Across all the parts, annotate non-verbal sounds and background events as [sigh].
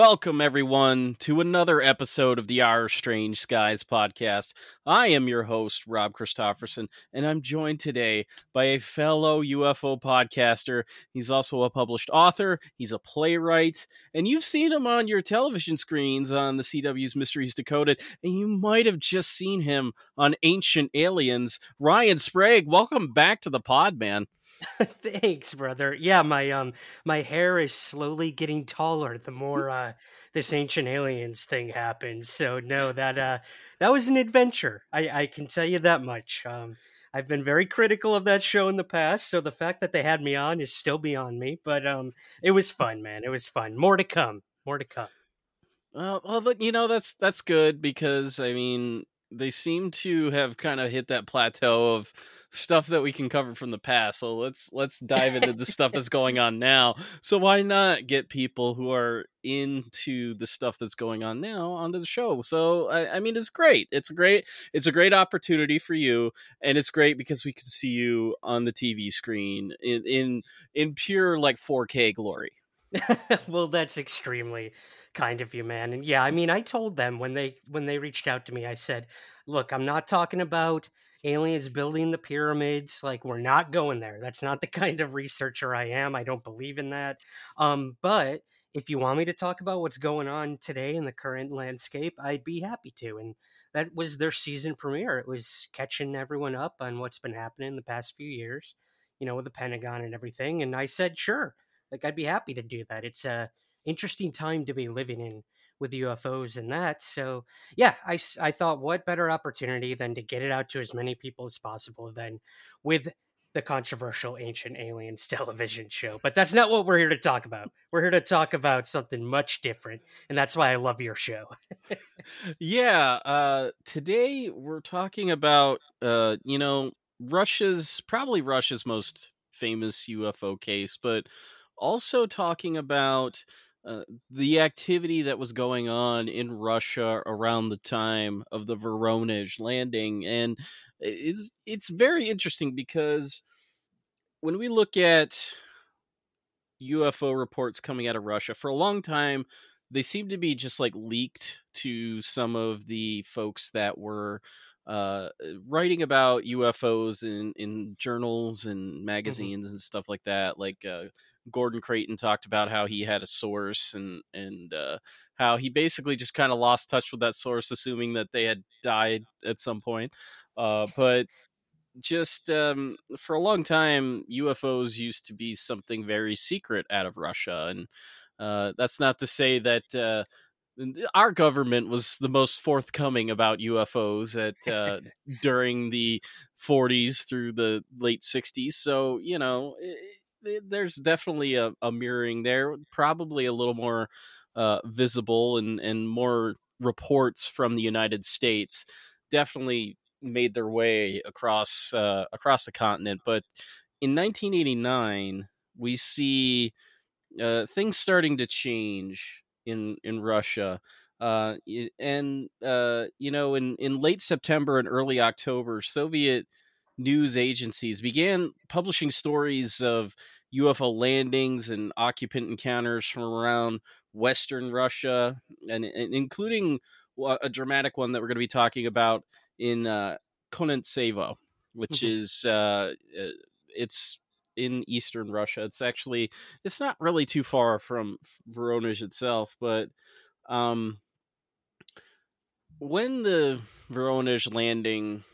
Welcome, everyone, to another episode of the Our Strange Skies podcast. I am your host, Rob Christofferson, and I'm joined today by a fellow UFO podcaster. He's also a published author, he's a playwright, and you've seen him on your television screens on the CW's Mysteries Decoded, and you might have just seen him on Ancient Aliens. Ryan Sprague, welcome back to the pod, man. [laughs] Thanks, brother. Yeah, my um my hair is slowly getting taller the more uh this ancient aliens thing happens. So no, that uh that was an adventure. I I can tell you that much. Um I've been very critical of that show in the past, so the fact that they had me on is still beyond me, but um it was fun, man. It was fun. More to come. More to come. Uh, well, you know that's that's good because I mean they seem to have kind of hit that plateau of stuff that we can cover from the past. So let's let's dive into the stuff that's going [laughs] on now. So why not get people who are into the stuff that's going on now onto the show? So I, I mean, it's great. It's a great. It's a great opportunity for you, and it's great because we can see you on the TV screen in in in pure like 4K glory. [laughs] well, that's extremely kind of you, man. And yeah, I mean, I told them when they when they reached out to me, I said, "Look, I'm not talking about aliens building the pyramids. Like, we're not going there. That's not the [laughs] kind of researcher I am. I don't believe in that. Um, but if you want me to talk about what's going on today in the current landscape, I'd be happy to. And that was their season premiere. It was catching everyone up on what's been happening in the past few years, you know, with the Pentagon and everything. And I said, sure, like I'd be happy to do that. It's a interesting time to be living in with UFOs and that. So, yeah, I, I thought what better opportunity than to get it out to as many people as possible than with the controversial Ancient Aliens [laughs] television show. But that's not what we're here to talk about. We're here to talk about something much different, and that's why I love your show. [laughs] yeah, uh, today we're talking about, uh, you know, Russia's probably Russia's most famous UFO case, but also talking about uh, the activity that was going on in Russia around the time of the Voronezh landing, and it's it's very interesting because when we look at UFO reports coming out of Russia for a long time, they seem to be just like leaked to some of the folks that were uh, writing about UFOs in in journals and mm-hmm. magazines mm-hmm. and stuff like that, like. Uh, Gordon Creighton talked about how he had a source and and uh, how he basically just kind of lost touch with that source, assuming that they had died at some point. Uh, but just um, for a long time, UFOs used to be something very secret out of Russia, and uh, that's not to say that uh, our government was the most forthcoming about UFOs at uh, [laughs] during the 40s through the late 60s. So you know, there's definitely a, a, mirroring there. Probably a little more uh, visible and and more reports from the United States. Definitely made their way across uh, across the continent. But in 1989, we see uh, things starting to change in in Russia. Uh, and uh, you know, in in late September and early October, Soviet news agencies began publishing stories of UFO landings and occupant encounters from around Western Russia, and, and including a dramatic one that we're going to be talking about in uh, Konantsevo, which mm-hmm. is uh, uh, it's in eastern Russia. It's actually it's not really too far from Voronezh itself, but um, when the Voronezh landing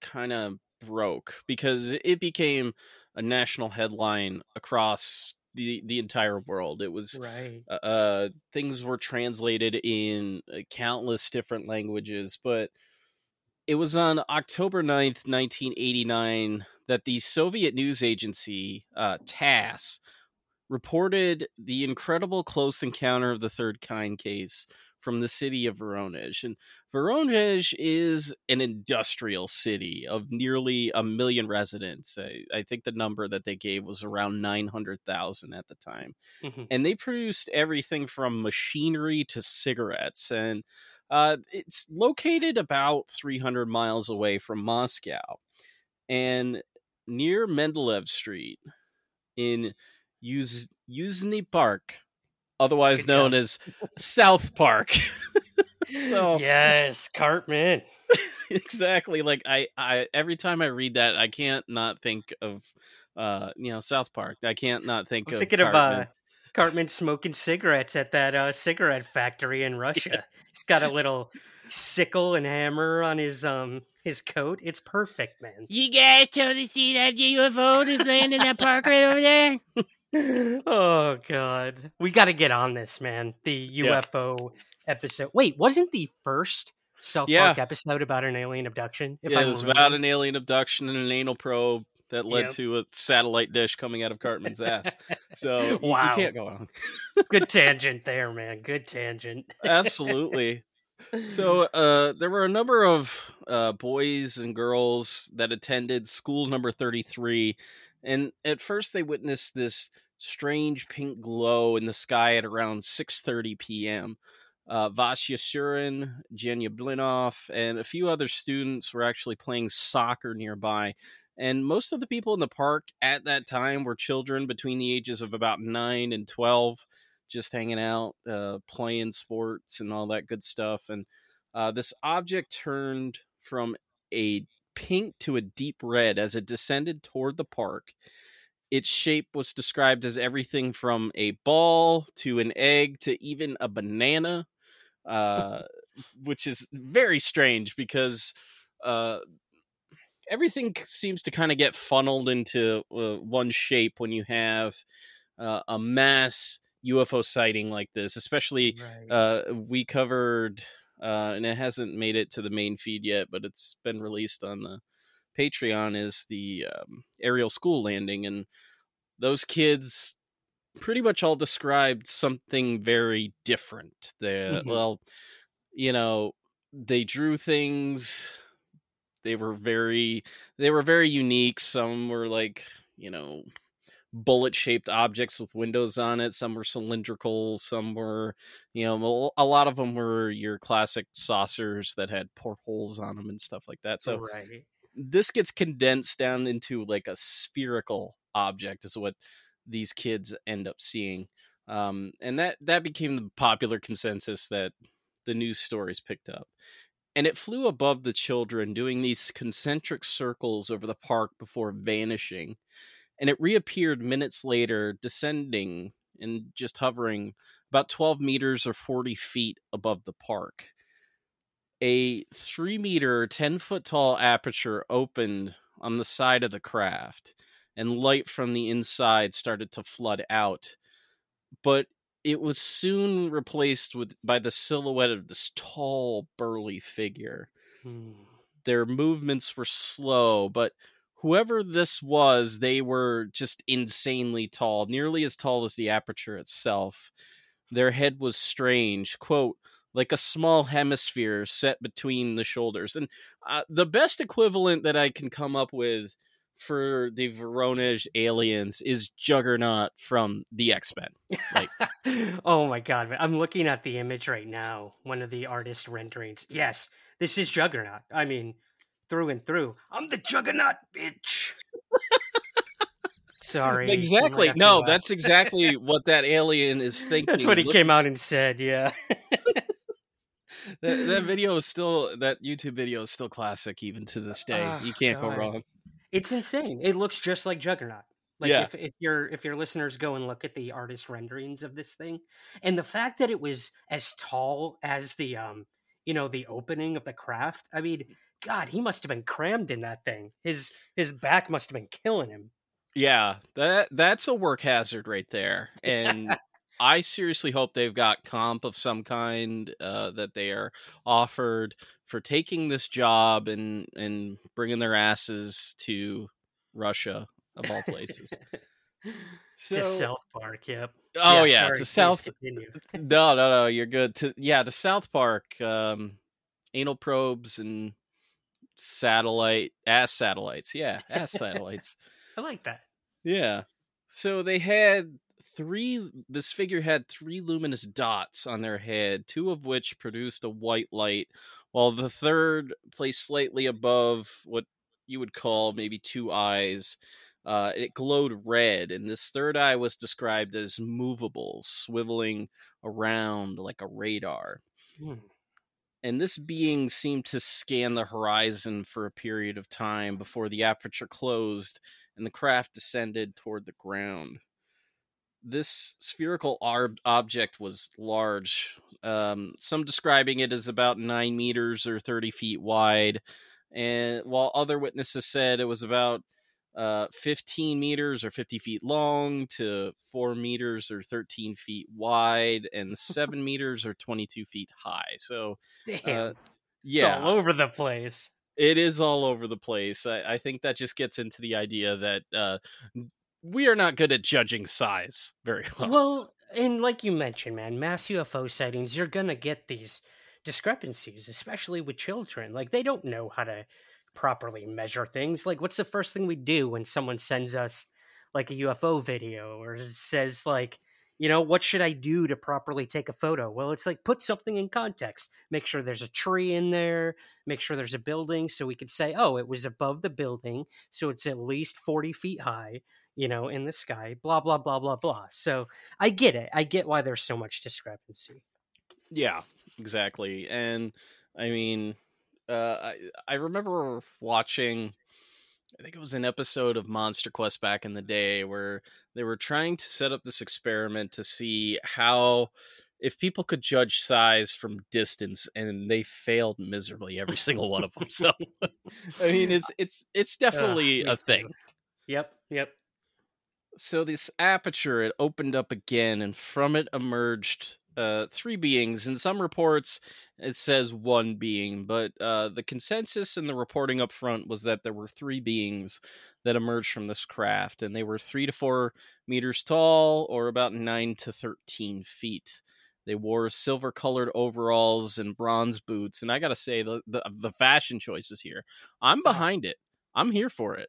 kind of broke because it became a national headline across the the entire world. It was right. Uh, uh, things were translated in uh, countless different languages, but it was on October 9th, 1989 that the Soviet news agency uh, TASS reported the incredible close encounter of the third kind case from the city of Voronezh. And Voronezh is an industrial city of nearly a million residents. I, I think the number that they gave was around 900,000 at the time. Mm-hmm. And they produced everything from machinery to cigarettes. And uh, it's located about 300 miles away from Moscow. And near Mendeleev Street in Yuzhny Park, otherwise Good known job. as South Park. [laughs] so yes, Cartman. [laughs] exactly like I, I every time I read that I can't not think of uh you know South Park. I can't not think I'm of thinking of Cartman. uh, Cartman smoking cigarettes at that uh, cigarette factory in [laughs] Russia. He's got a little sickle and hammer on his um his coat. It's perfect, man. You guys totally see that UFO that's laying in that park right over there? [laughs] oh god, we got to get on this, man. The Yeah. UFO episode. Wait, wasn't the first South Yeah. Park episode about an alien abduction? If Yeah, it was about an alien abduction and an anal probe that led Yep. to a satellite dish coming out of Cartman's ass. So [laughs] y- you, Wow. can't go wrong. good [laughs] tangent there, man. Good tangent. Absolutely. So uh, there were a number of uh, boys and girls that attended school number 33. And at first they witnessed this strange pink glow in the sky at around 6.30 p.m. Uh, Vasya Surin, Jenya Blinov, and a few other students were actually playing soccer nearby. And most of the people in the park at that time were children between the ages of about 9 and 12 just hanging out, uh, playing sports and all that good stuff. And uh, this object turned from a pink to a deep red as it descended toward the park. Its shape was described as everything from a ball to an egg to even a banana, [laughs] uh, which is very strange because uh, everything seems to kind of get funneled into uh, one shape when you have uh, a mass UFO sighting like this, especially Right. uh, we covered, uh, and it hasn't made it to the main feed yet, but it's been released on the Patreon. Is the um, Ariel School landing, and those kids pretty much all described something very different. They, Mhm. well, you know, they drew things. They were very, they were very unique. Some were like, you know, bullet shaped objects with windows on it. Some were cylindrical. Some were, you know, a lot of them were your classic saucers that had portholes on them and stuff like that. So right. this gets condensed down into like a spherical object, is what these kids end up seeing. Um, and that that became the popular consensus that the news stories picked up. And it flew above the children, doing these concentric circles over the park before vanishing and it reappeared minutes later, descending and just hovering about 12 meters or 40 feet above the park. A three meter, 10 foot tall aperture opened on the side of the craft, and light from the inside started to flood out. But it was soon replaced with by the silhouette of this tall, burly figure Hmm. their movements were slow, but whoever this was, they were just insanely tall, nearly as tall as the aperture itself. Their head was strange, quote, like a small hemisphere set between the shoulders. And uh, the best equivalent that I can come up with for the Voronezh aliens is Juggernaut from the X Men. Like- [laughs] oh my god. I'm looking at the image right now, one of the artist renderings. Yes, this is Juggernaut. I mean, through and through. I'm the Juggernaut, bitch. [laughs] Sorry. Exactly. No, laugh. that's exactly what that alien is [laughs] thinking. That's what he Look- came out and said, yeah. [laughs] that, that video is still that YouTube video is still classic even to this day. Oh, you can't God. go wrong. It's insane. It looks just like Juggernaut. Like Yeah. if, if your if your listeners go and look at the artist renderings of this thing, and the fact that it was as tall as the um you know the opening of the craft, I mean, God, he must have been crammed in that thing. His his back must have been killing him. Yeah, that that's a work hazard right there. And [laughs] I seriously hope they've got comp of some kind uh, that they are offered for taking this job and and bringing their asses to Russia of all places. [laughs] So, to South Park, yep. oh yeah, sorry, to South. continue. No, no, no, you're good. To yeah, to South Park, um, anal probes and satellite ass satellites. Yeah, ass satellites. [laughs] I like that. Yeah. So they had three this figure had three luminous dots on their head, two of which produced a white light, while the third placed slightly above what you would call maybe two eyes Uh, it glowed red, and this third eye was described as movable, swiveling around like a radar. Hmm. And this being seemed to scan the horizon for a period of time before the aperture closed and the craft descended toward the ground. This spherical arb- object was large, um, some describing it as about nine meters or 30 feet wide, and while other witnesses said it was about uh, 15 meters or 50 feet long to 4 meters or 13 feet wide and [laughs] 7 meters or 22 feet high. So, Damn. uh, It's yeah, all over the place. it is all over the place. I, I think that just gets into the idea that uh, we are not good at judging size very [laughs] well. Well, and like you mentioned, man, mass UFO sightings, you're gonna get these discrepancies, especially with children. Like they don't know how to properly measure things. Like, what's the first thing we do when someone sends us like a UFO video or says like, you know, what should I do to properly take a photo? Well, it's like put something in context. Make sure there's a tree in there. Make sure there's a building, so we could say, oh, it was above the building, so it's at least forty feet high you know, in the sky, blah, blah, blah, blah, blah. So I get it. I get why there's so much discrepancy. Yeah, exactly. And I mean, uh, I I remember watching. I think it was an episode of Monster Quest back in the day where they were trying to set up this experiment to see how if people could judge size from distance and they failed miserably every single one of them. So [laughs] I mean [laughs] it's it's it's definitely me a thing. Yep, yep. So this aperture it opened up again and from it emerged uh three beings. In some reports it says one being but uh the consensus in the reporting up front was that there were three beings that emerged from this craft and they were three to four meters tall or about nine to 13 feet. They wore silver colored overalls and bronze boots and i gotta say the, the the fashion choices here i'm behind it. I'm here for it.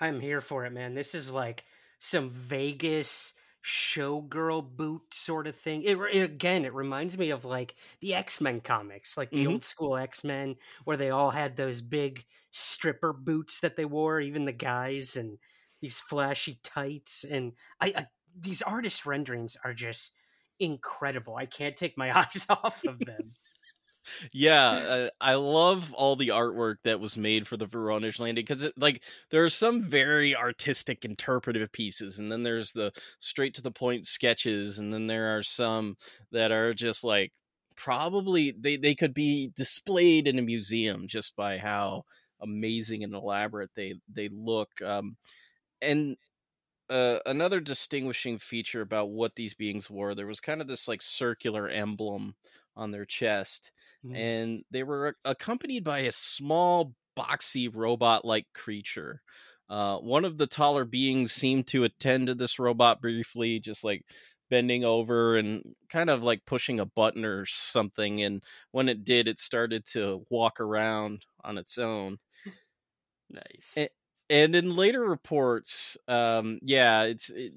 I'm here for it, man. This is like some Vegas showgirl boot sort of thing. It, it- again, it reminds me of like the X Men comics, like the Mhm. old school X Men, where they all had those big stripper boots that they wore, even the guys, and these flashy tights. And I, I these artist renderings are just incredible. I can't take my [laughs] eyes off of them. Yeah, uh, I love all the artwork that was made for the Voronezh landing because, like, there are some very artistic, interpretive pieces, and then there's the straight to the point sketches, and then there are some that are just like probably they they could be displayed in a museum just by how amazing and elaborate they they look. Um, and uh, another distinguishing feature about what these beings wore, there was kind of this like circular emblem on their chest Mm. and they were accompanied by a small boxy robot like creature uh, one of the taller beings seemed to attend to this robot briefly just like bending over and kind of like pushing a button or something and when it did it started to walk around on its own nice. Eh, and in later reports um yeah it's it,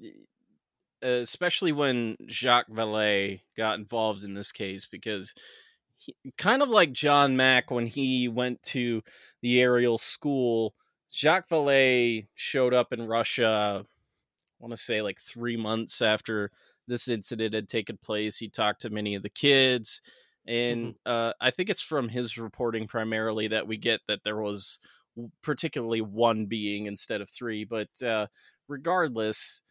especially when Jacques Vallée got involved in this case because he, kind of like John Mack when he went to the Ariel School Jacques Vallée showed up in Russia I want to say like 3 months after this incident had taken place. He talked to many of the kids and uh, I think it's from his reporting primarily that we get that there was particularly one being instead of three but uh, regardless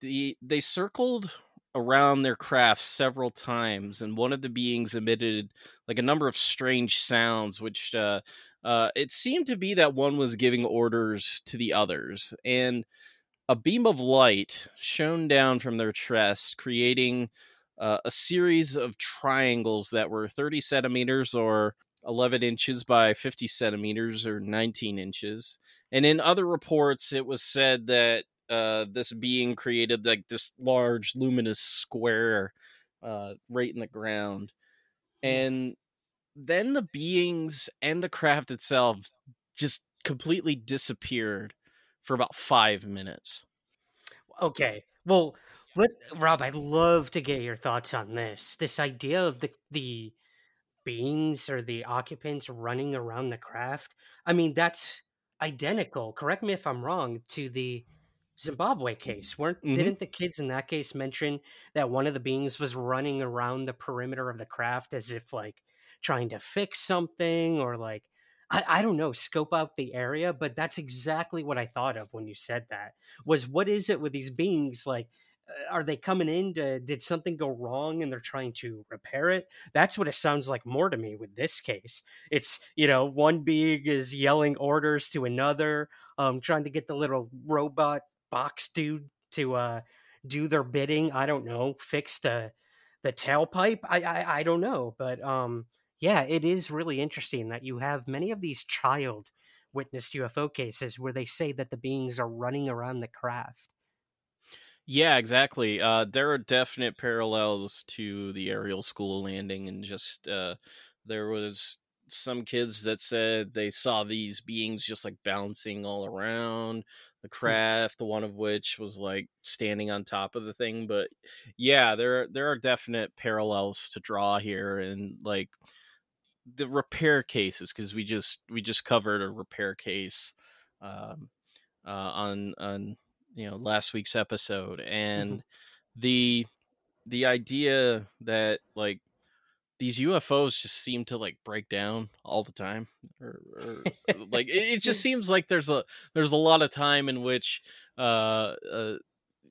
the they circled around their craft several times and one of the beings emitted like a number of strange sounds which uh, uh, it seemed to be that one was giving orders to the others and a beam of light shone down from their chest creating uh, a series of triangles that were 30 centimeters or 11 inches by 50 centimeters or 19 inches and in other reports it was said that uh, this being created like this large luminous square uh, right in the ground and then the beings and the craft itself just completely disappeared for about five minutes Okay. Well, let, Rob, I'd love to get your thoughts on this. This idea of the the beings or the occupants running around the craft. I mean, that's identical. Correct me if I'm wrong. To the Zimbabwe case. weren't Mhm. Didn't the kids in that case mention that one of the beings was running around the perimeter of the craft as if like trying to fix something or like I, I don't know, scope out the area, but that's exactly what I thought of when you said that. Was what is it with these beings like uh, are they coming in to did something go wrong and they're trying to repair it that's what it sounds like more to me with this case it's you know one being is yelling orders to another um trying to get the little robot box dude to uh do their bidding i don't know fix the the tailpipe i i, I don't know but um yeah it is really interesting that you have many of these child witnessed ufo cases where they say that the beings are running around the craft Yeah, exactly. Uh, there are definite parallels to the Ariel School landing, and just uh, there was some kids that said they saw these beings just like bouncing all around the craft. One of which was like standing on top of the thing. But yeah, there are, there are definite parallels to draw here, and like the repair cases because we just we just covered a repair case um, uh, on on you know last week's episode and the the idea that like these UFOs just seem to like break down all the time or, or [laughs] like it, it just seems like there's a there's a lot of time in which uh, uh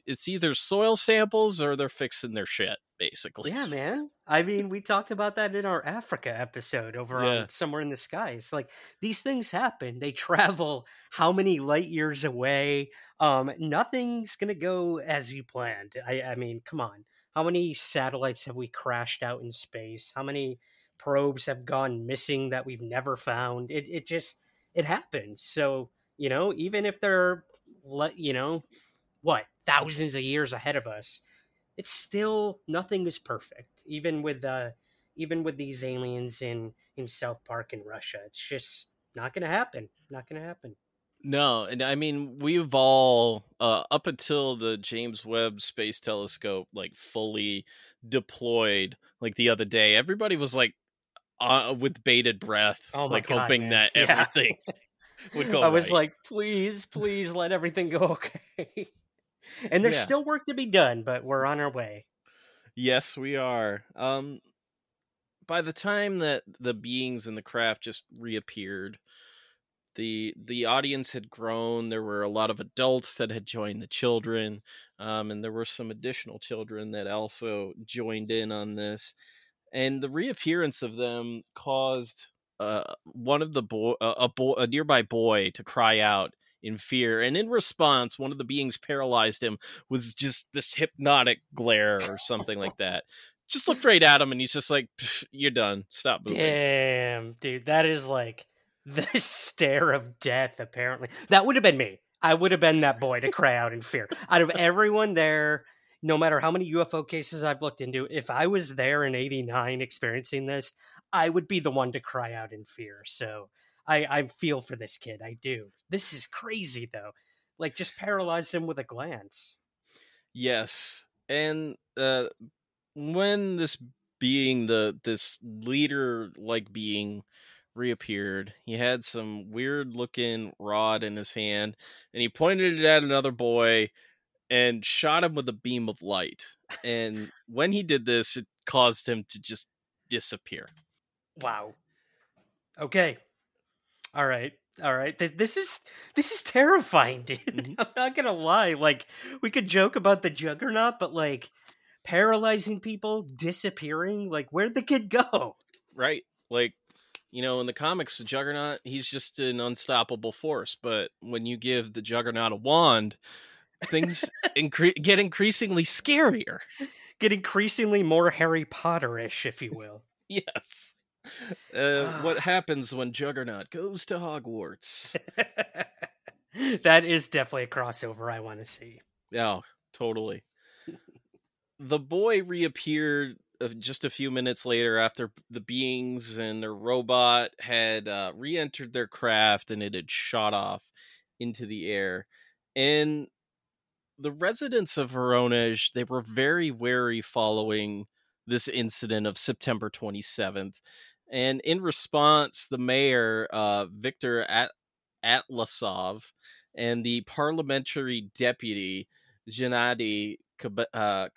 it's either soil samples or they're fixing their shit basically Yeah, [laughs] man. I mean, we talked about that in our Africa episode over Yeah. on Somewhere in the Skies. Like these things happen. They travel how many light years away? Um, nothing's gonna go as you planned. I, I mean, come on. How many satellites have we crashed out in space? How many probes have gone missing that we've never found? It it just it happens. So you know, even if they're you know what thousands of years ahead of us, it's still nothing is perfect even with uh even with these aliens in in south park in russia it's just not gonna happen not gonna happen No, and I mean we've all uh, up until the James Webb Space Telescope like fully deployed like the other day. Everybody was like uh, with bated breath, Oh like God, hoping man. that [laughs] Yeah. everything would go. i was like please please let everything go [laughs] okay and there's Yeah. still work to be done but we're on our way Yes, we are. Um, by the time that the beings in the craft just reappeared, the the audience had grown. There were a lot of adults that had joined the children, um, and there were some additional children that also joined in on this. And the reappearance of them caused uh, one of the boy, a, a boy, a nearby boy, to cry out in fear. And in response, one of the beings paralyzed him was just this hypnotic glare or something like [laughs] that. Just looked right at him, and he's just like, "You're done. Stop moving." damn dude that is like the [laughs] stare of death apparently. That would have been me. I would have been that boy to cry out in fear. Out of everyone there no matter how many ufo cases i've looked into if i was there in 89 experiencing this i would be the one to cry out in fear. So i i feel for this kid. I do. This is crazy though. Like just paralyzed him with a glance. Yes, and uh, when this being the this leader like being reappeared, he had some weird looking rod in his hand, and he pointed it at another boy and shot him with a beam of light. And when he did this, it caused him to just disappear. Wow. Okay. All right. All right. This is this is terrifying, dude. [laughs] Mhm. I'm not gonna lie. Like we could joke about the juggernaut, but like paralyzing people, disappearing. Like where'd the kid go? right? Like, you know, in the comics, the Juggernaut, he's just an unstoppable force. But when you give the Juggernaut a wand, things [laughs] incre- get increasingly scarier. Get increasingly more Harry Potterish, if you will. Yes. Uh, what happens when Juggernaut goes to Hogwarts? [laughs] that is definitely a crossover I want to see. Oh, totally. [laughs] The boy reappeared just a few minutes later after the beings and their robot had uh, re entered their craft and it had shot off into the air. And the residents of Voronezh, they were very wary following this incident of September 27th. And in response, the mayor, uh, Victor At- Atlasov, and the parliamentary deputy Gennady Kab- uh,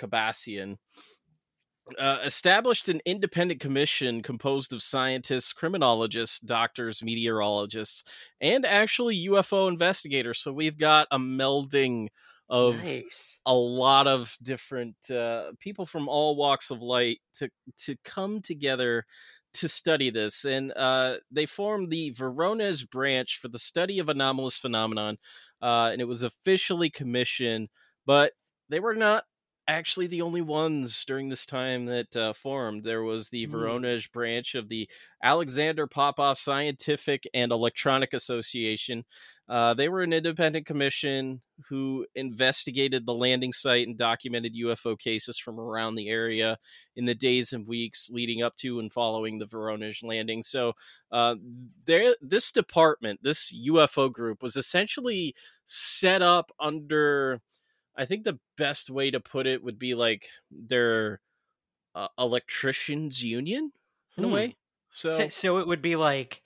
uh, established an independent commission composed of scientists, criminologists, doctors, meteorologists, and actually UFO investigators. So we've got a melding of nice. a lot of different uh, people from all walks of light to to come together to study this, and uh, they formed the Voronezh branch for the study of anomalous phenomenon, uh, and it was officially commissioned, but they were not actually the only ones during this time that uh, formed. There was the Mm. Voronezh branch of the Alexander Popov Scientific and Electronic Association. Uh, they were an independent commission who investigated the landing site and documented UFO cases from around the area in the days and weeks leading up to and following the Voronezh landing. So, uh, there, this department, this UFO group, was essentially set up under. I think the best way to put it would be like their uh, electricians union in Hmm. a way. So, So, so it would be like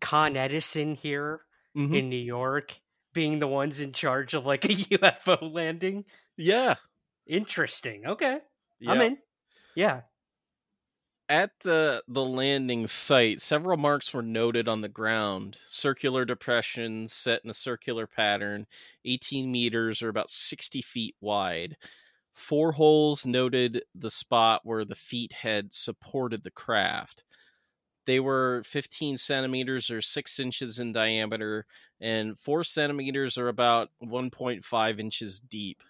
Con Edison here mhm. in New York being the ones in charge of like a [laughs] UFO landing. yeah, Interesting. Okay. yeah. I'm in. Yeah. At the the landing site, several marks were noted on the ground. Circular depressions set in a circular pattern, 18 meters or about 60 feet wide. Four holes noted the spot where the feet had supported the craft. They were 15 centimeters or 6 inches in diameter, and 4 centimeters or about 1.5 inches deep.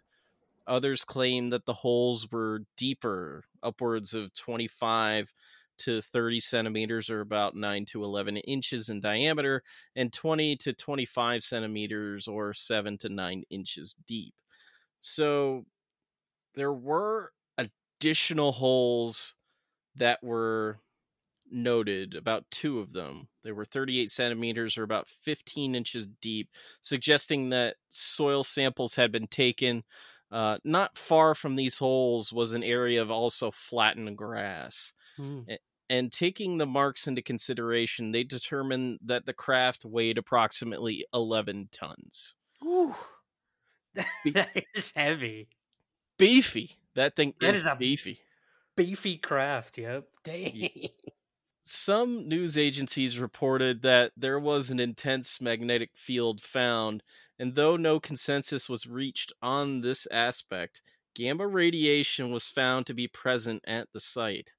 Others claim that the holes were deeper, upwards of 25 to 30 centimeters, or about 9 to 11 inches in diameter, and 20 to 25 centimeters, or 7 to 9 inches deep. So there were additional holes that were noted, about two of them. They were 38 centimeters, or about 15 inches deep, suggesting that soil samples had been taken. Uh, not far from these holes was an area of also flattened grass. Hmm. And taking the marks into consideration, they determined that the craft weighed approximately 11 tons. Ooh. [laughs] That is heavy. Beefy. That thing That is, is a- beefy. Beefy craft. Yep. Dang. [laughs] Some news agencies reported that there was an intense magnetic field found, and though no consensus was reached on this aspect, gamma radiation was found to be present at the site.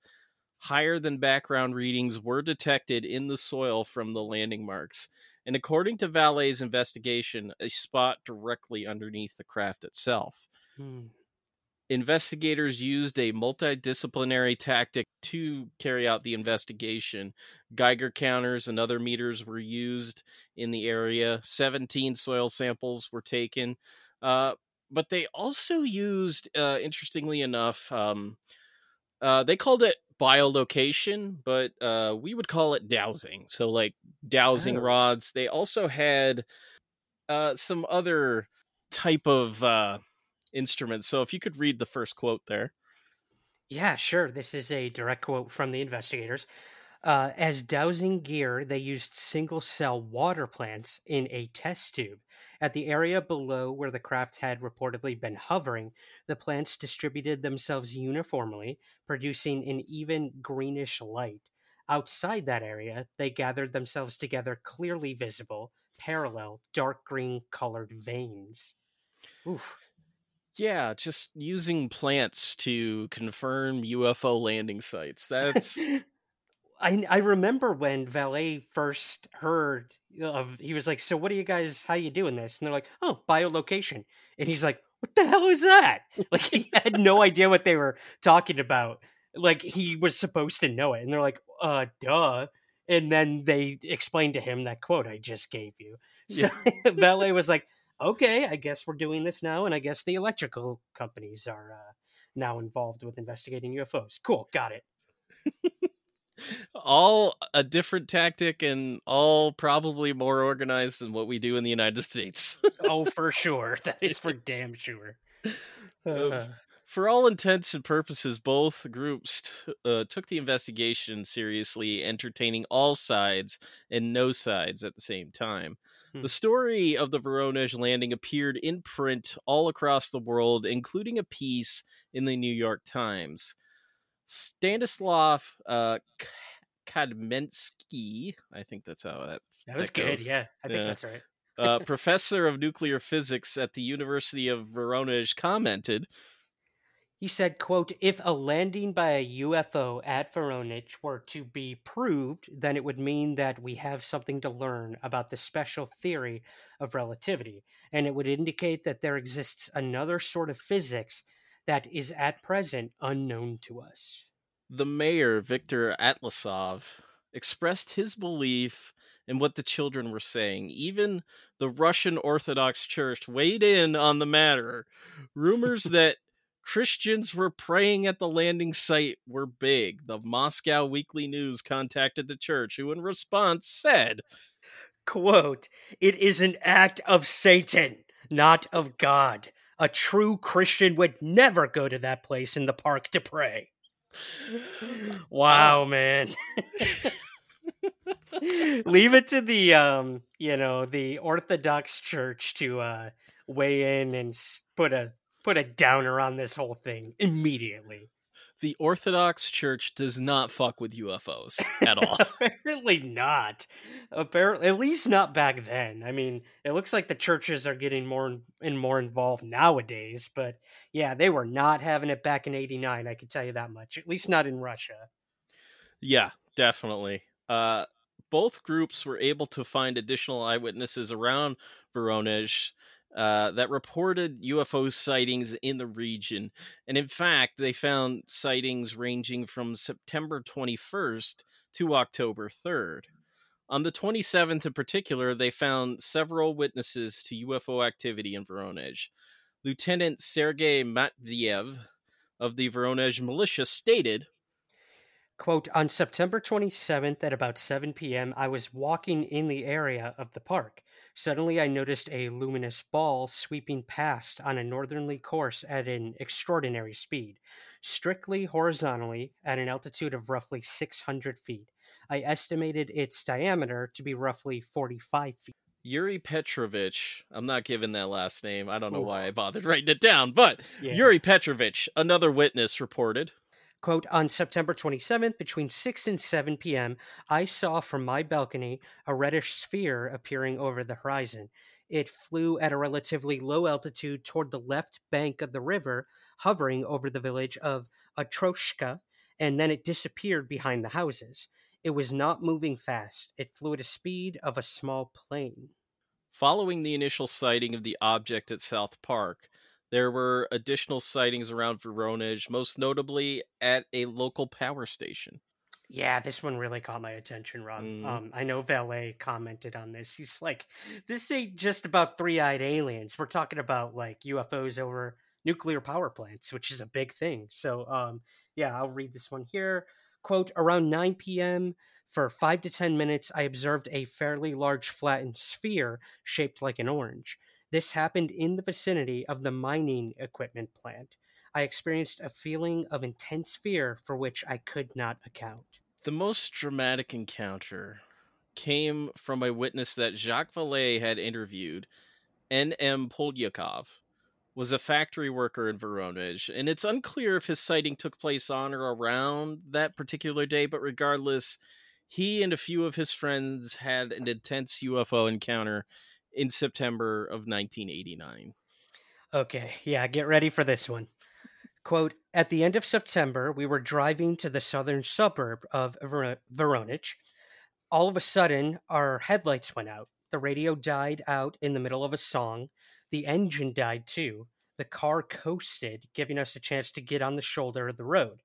Higher than background readings were detected in the soil from the landing marks, and according to Vallée's investigation, a spot directly underneath the craft itself Hmm. Investigators used a multidisciplinary tactic to carry out the investigation. Geiger counters and other meters were used in the area. 17 soil samples were taken. Uh, but they also used, uh, interestingly enough, um, uh, they called it biolocation, but uh, we would call it dowsing. So, like dowsing Oh. rods. They also had uh, some other type of uh, instruments. So, if you could read the first quote there. Yeah, sure. This is a direct quote from the investigators. Uh, as dowsing gear, they used single cell water plants in a test tube. At the area below where the craft had reportedly been hovering, the plants distributed themselves uniformly, producing an even greenish light. Outside that area, they gathered themselves together clearly visible, parallel, dark green colored veins. Oof. Yeah, just using plants to confirm UFO landing sites. That's [laughs] I I remember when Vallée first heard of he was like, "So what are you guys? How you doing this?" And they're like, "Oh, biolocation." And he's like, "What the hell is that?" [laughs] Like he [laughs] had no idea what they were talking about. Like he was supposed to know it, and they're like, "Uh, duh." And then they explained to him that quote I just gave you. So Vallée was like, "Okay, I guess we're doing this now, and I guess the electrical companies are uh, now involved with investigating UFOs. Cool, got it." all a different tactic and all probably more organized than what we do in the United States. oh, for sure. [laughs] That is for [laughs] damn sure. Uh, For all intents and purposes, both groups t- uh, took the investigation seriously, entertaining all sides and no sides at the same time. Hmm. The story of the Voronezh landing appeared in print all across the world, including a piece in the New York Times. Stanislav uh, Kadmensky, I think that's how that That was that good. Yeah, I think Yeah. that's right. uh, [laughs] professor of nuclear physics at the University of Voronezh commented, He said, quote, if a landing by a UFO at Voronezh were to be proved, then it would mean that we have something to learn about the special theory of relativity, and it would indicate that there exists another sort of physics that is at present unknown to us. the mayor, Viktor Atlasov, expressed his belief in what the children were saying. Even the Russian Orthodox Church weighed in on the matter. [laughs] Rumors that Christians were praying at the landing site were big. The Moscow Weekly News contacted the church, who in response said, Quote, it is an act of Satan, not of God. A true Christian would never go to that place in the park to pray. Wow, man. Leave it to the um, you know, the Orthodox Church to uh weigh in and put a put a downer on this whole thing immediately. The Orthodox Church does not fuck with UFOs at all. [laughs] Apparently not. Apparently, at least not back then. I mean, it looks like the churches are getting more and- more involved nowadays. But yeah, they were not having it back in '89. I can tell you that much. At least not in Russia. Yeah, definitely. Uh, both groups were able to find additional eyewitnesses around Voronezh uh, that reported UFO sightings in the region. And in fact, they found sightings ranging from September 21st to October 3rd. On the 27th, in particular, they found several witnesses to UFO activity in Voronezh. Lieutenant Sergei Matviev of the Voronezh militia stated, Quote, on September 27th at about 7 p.m., I was walking in the area of the park. Suddenly, I noticed a luminous ball sweeping past on a northerly course at an extraordinary speed, strictly horizontally at an altitude of roughly 600 feet. I estimated its diameter to be roughly 45 feet. Yuri Petrovich, I'm not giving that last name. I don't know Ooh. why I bothered writing it down, but Yeah. Yuri Petrovich, another witness, reported. Quote, on September 27th, between 6 and 7 p.m., I saw from my balcony a reddish sphere appearing over the horizon. It flew at a relatively low altitude toward the left bank of the river, hovering over the village of Atroshka, and then it disappeared behind the houses. It was not moving fast. It flew at a speed of a small plane. Following the initial sighting of the object at South Park, there were additional sightings around Voronezh, most notably at a local power station. Yeah, this one really caught my attention, Rob. Mhm. Um, I know Vallée commented on this. He's like, "This ain't just about three-eyed aliens. We're talking about like UFOs over nuclear power plants, which is a big thing." So, um, yeah, I'll read this one here. Quote: Around 9 p.m. for five to ten minutes, I observed a fairly large flattened sphere shaped like an orange. This happened in the vicinity of the mining equipment plant. I experienced a feeling of intense fear for which I could not account. The most dramatic encounter came from a witness that Jacques Vallée had interviewed. N.M. Polyakov was a factory worker in Voronezh, and it's unclear if his sighting took place on or around that particular day, but regardless, he and a few of his friends had an intense UFO encounter in September of 1989. Okay, yeah, get ready for this one. Quote At the end of September, we were driving to the southern suburb of Ver-. All of a sudden, our headlights went out. The radio died out in the middle of a song. The engine died too. The car coasted, giving us a chance to get on the shoulder of the road.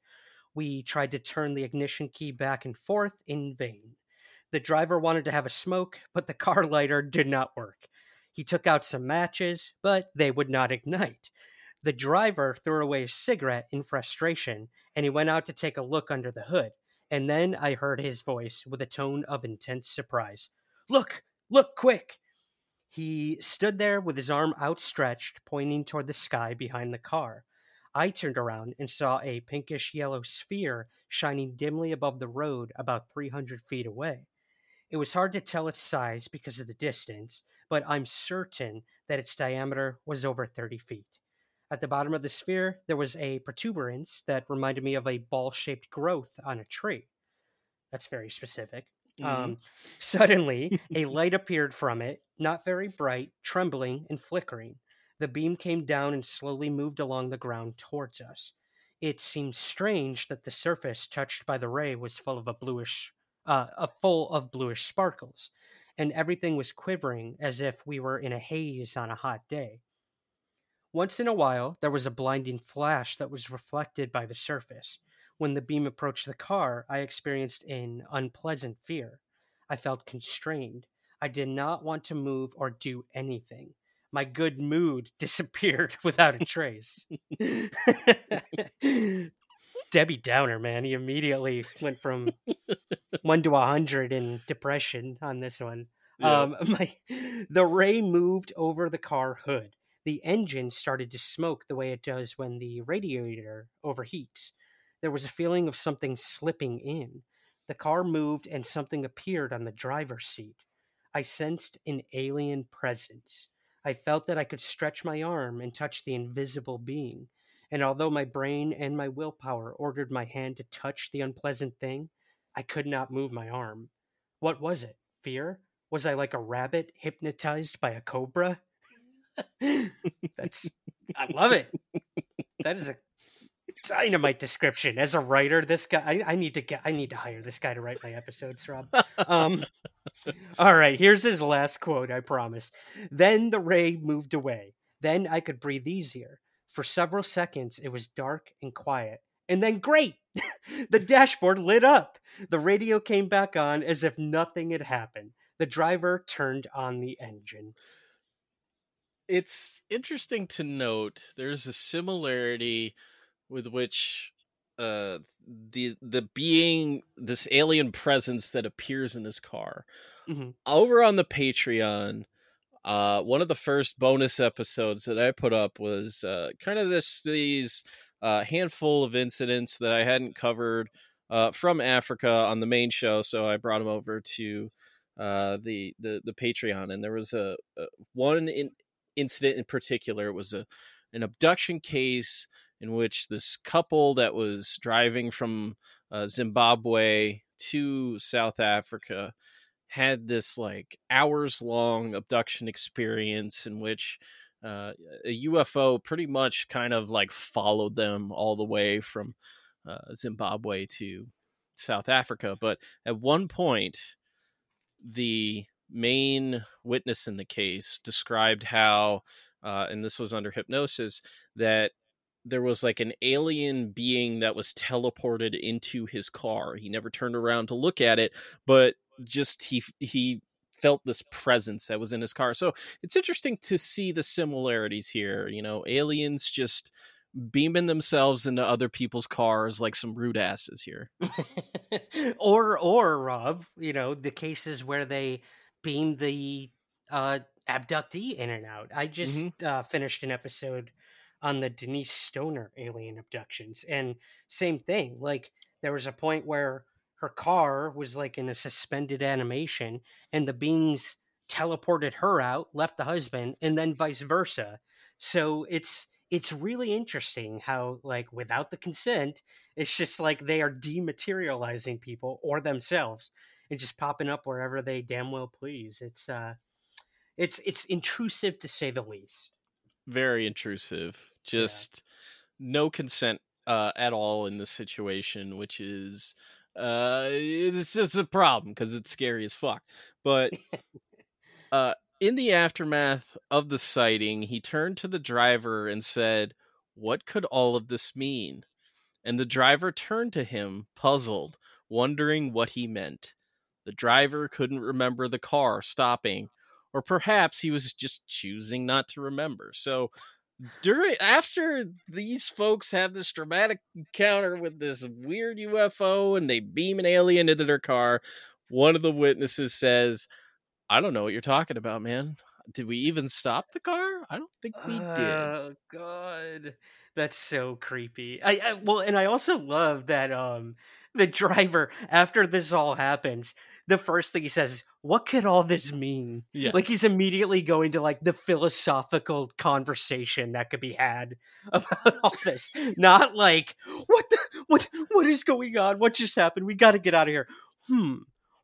We tried to turn the ignition key back and forth in vain. The driver wanted to have a smoke, but the car [laughs] lighter did not work. He took out some matches, but they would not ignite. The driver threw away his cigarette in frustration, and he went out to take a look under the hood. And then I heard his voice with a tone of intense surprise Look! Look quick! He stood there with his arm outstretched, pointing toward the sky behind the car. I turned around and saw a pinkish yellow sphere shining dimly above the road about 300 feet away. It was hard to tell its size because of the distance, but I'm certain that its diameter was over 30 feet. At the bottom of the sphere, there was a protuberance that reminded me of a ball shaped growth on a tree. That's very specific. Um, [laughs] suddenly, a [laughs] light appeared from it, not very bright, trembling and flickering. The beam came down and slowly moved along the ground towards us. It seemed strange that the surface touched by the ray was full of a bluish, uh, a full of bluish sparkles, and everything was quivering as if we were in a haze on a hot day. Once in a while, there was a blinding flash that was reflected by the surface. When the beam approached the car, I experienced an unpleasant fear. I felt constrained. I did not want to move or do anything. My good mood [laughs] disappeared without a trace. [laughs] Debbie Downer, man. He immediately went from [laughs] one to a hundred in depression on this one. Yeah. Um, [laughs] my, the ray moved over the car hood. The engine started to smoke the way it does when the radiator overheats. There was a feeling of something slipping in. The car moved and something appeared on the driver's seat. I sensed an alien presence. I felt that I could stretch my arm and touch the invisible being. And although my brain and my willpower ordered my hand to touch the unpleasant thing, I could not move my arm. What was it? Fear? Was I like a rabbit hypnotized by a cobra? [laughs] That's I love it. That is a dynamite description. As a writer, this guy I, I need to get I need to hire this guy to write my episodes, Rob. Um [laughs] all right, here's his last quote, I promise. Then the ray moved away. Then I could breathe easier. For several seconds it was dark and quiet. And then great! [laughs] the dashboard lit up. The radio came back on as if nothing had happened. The driver turned on the engine. it's interesting to note there's a similarity with which uh the the being this alien presence that appears in this car Mhm. over on the patreon uh one of the first bonus episodes that i put up was uh kind of this these uh handful of incidents that i hadn't covered uh from africa on the main show so i brought them over to uh the the the patreon and there was a, a one in, incident in particular. It was a an abduction case in which this couple that was driving from uh, Zimbabwe to South Africa had this like hours long abduction experience in which uh, a UFO pretty much kind of like followed them all the way from uh, Zimbabwe to South Africa. But at one point, the main witness in the case described how, uh, and this was under hypnosis, that there was like an alien being that was teleported into his car. He never turned around to look at it, but just he he felt this presence that was in his car. So it's interesting to see the similarities here. You know, aliens just beaming themselves into other people's cars like some rude asses here. [laughs] or or Rob, you know, the cases where they beam the uh abductee in and out. I just uh, finished an episode on the Denise Stoner alien abductions and same thing. Like there was a point where her car was like in a suspended animation and the beings teleported her out, left the husband and then vice versa. So it's it's really interesting how like without the consent it's just like they are dematerializing people or themselves and just popping up wherever they damn well please it's uh it's it's intrusive to say the least Very intrusive. Just no consent uh, at all in this situation, which is uh, it's just a problem because it's scary as fuck. But uh, in the aftermath of the sighting, he turned to the driver and said, "What could all of this mean?" And the driver turned to him, puzzled, wondering what he meant. The driver couldn't remember the car stopping, or perhaps he was just choosing not to remember. So, during after these folks have this dramatic encounter with this weird UFO and they beam an alien into their car, one of the witnesses says, "I don't know what you're talking about, man. Did we even stop the car? I don't think we did." oh god That's so creepy. I, I well, and I also love that um the driver after this all happens, the first thing he says, "What could all this mean?" Yeah. Like he's immediately going to like the philosophical conversation that could be had [laughs] about all this. Not like, "What the what what is going on? What just happened? We got to get out of here." Hmm.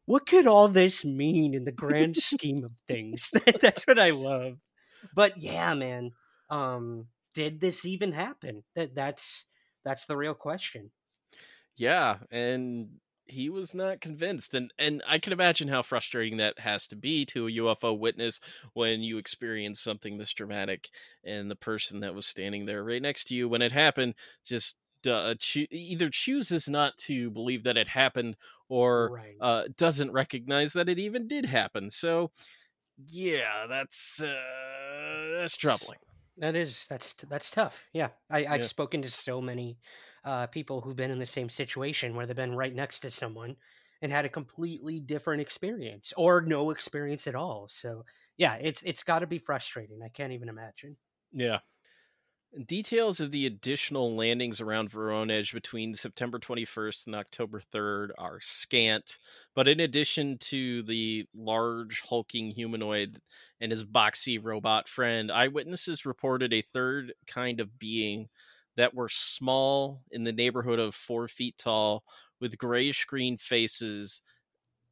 What could all this mean in the grand [laughs] scheme of things? [laughs] That's what I love. But yeah, man. Um did this even happen? That that's that's the real question. Yeah, and he was not convinced and and I can imagine how frustrating that has to be to a UFO witness when you experience something this dramatic and the person that was standing there right next to you when it happened just uh, cho- either chooses not to believe that it happened or Right. uh, doesn't recognize that it even did happen. So, yeah, that's uh, that's troubling. That is that's that's tough. Yeah, I, I've Yeah. spoken to so many uh, people who've been in the same situation where they've been right next to someone and had a completely different experience or no experience at all. So yeah, it's it's got to be frustrating. I can't even imagine. Yeah. Details of the additional landings around Voronezh between September 21st and October 3rd are scant, but in addition to the large hulking humanoid and his boxy robot friend, eyewitnesses reported a third kind of being that were small in the neighborhood of four feet tall with grayish green faces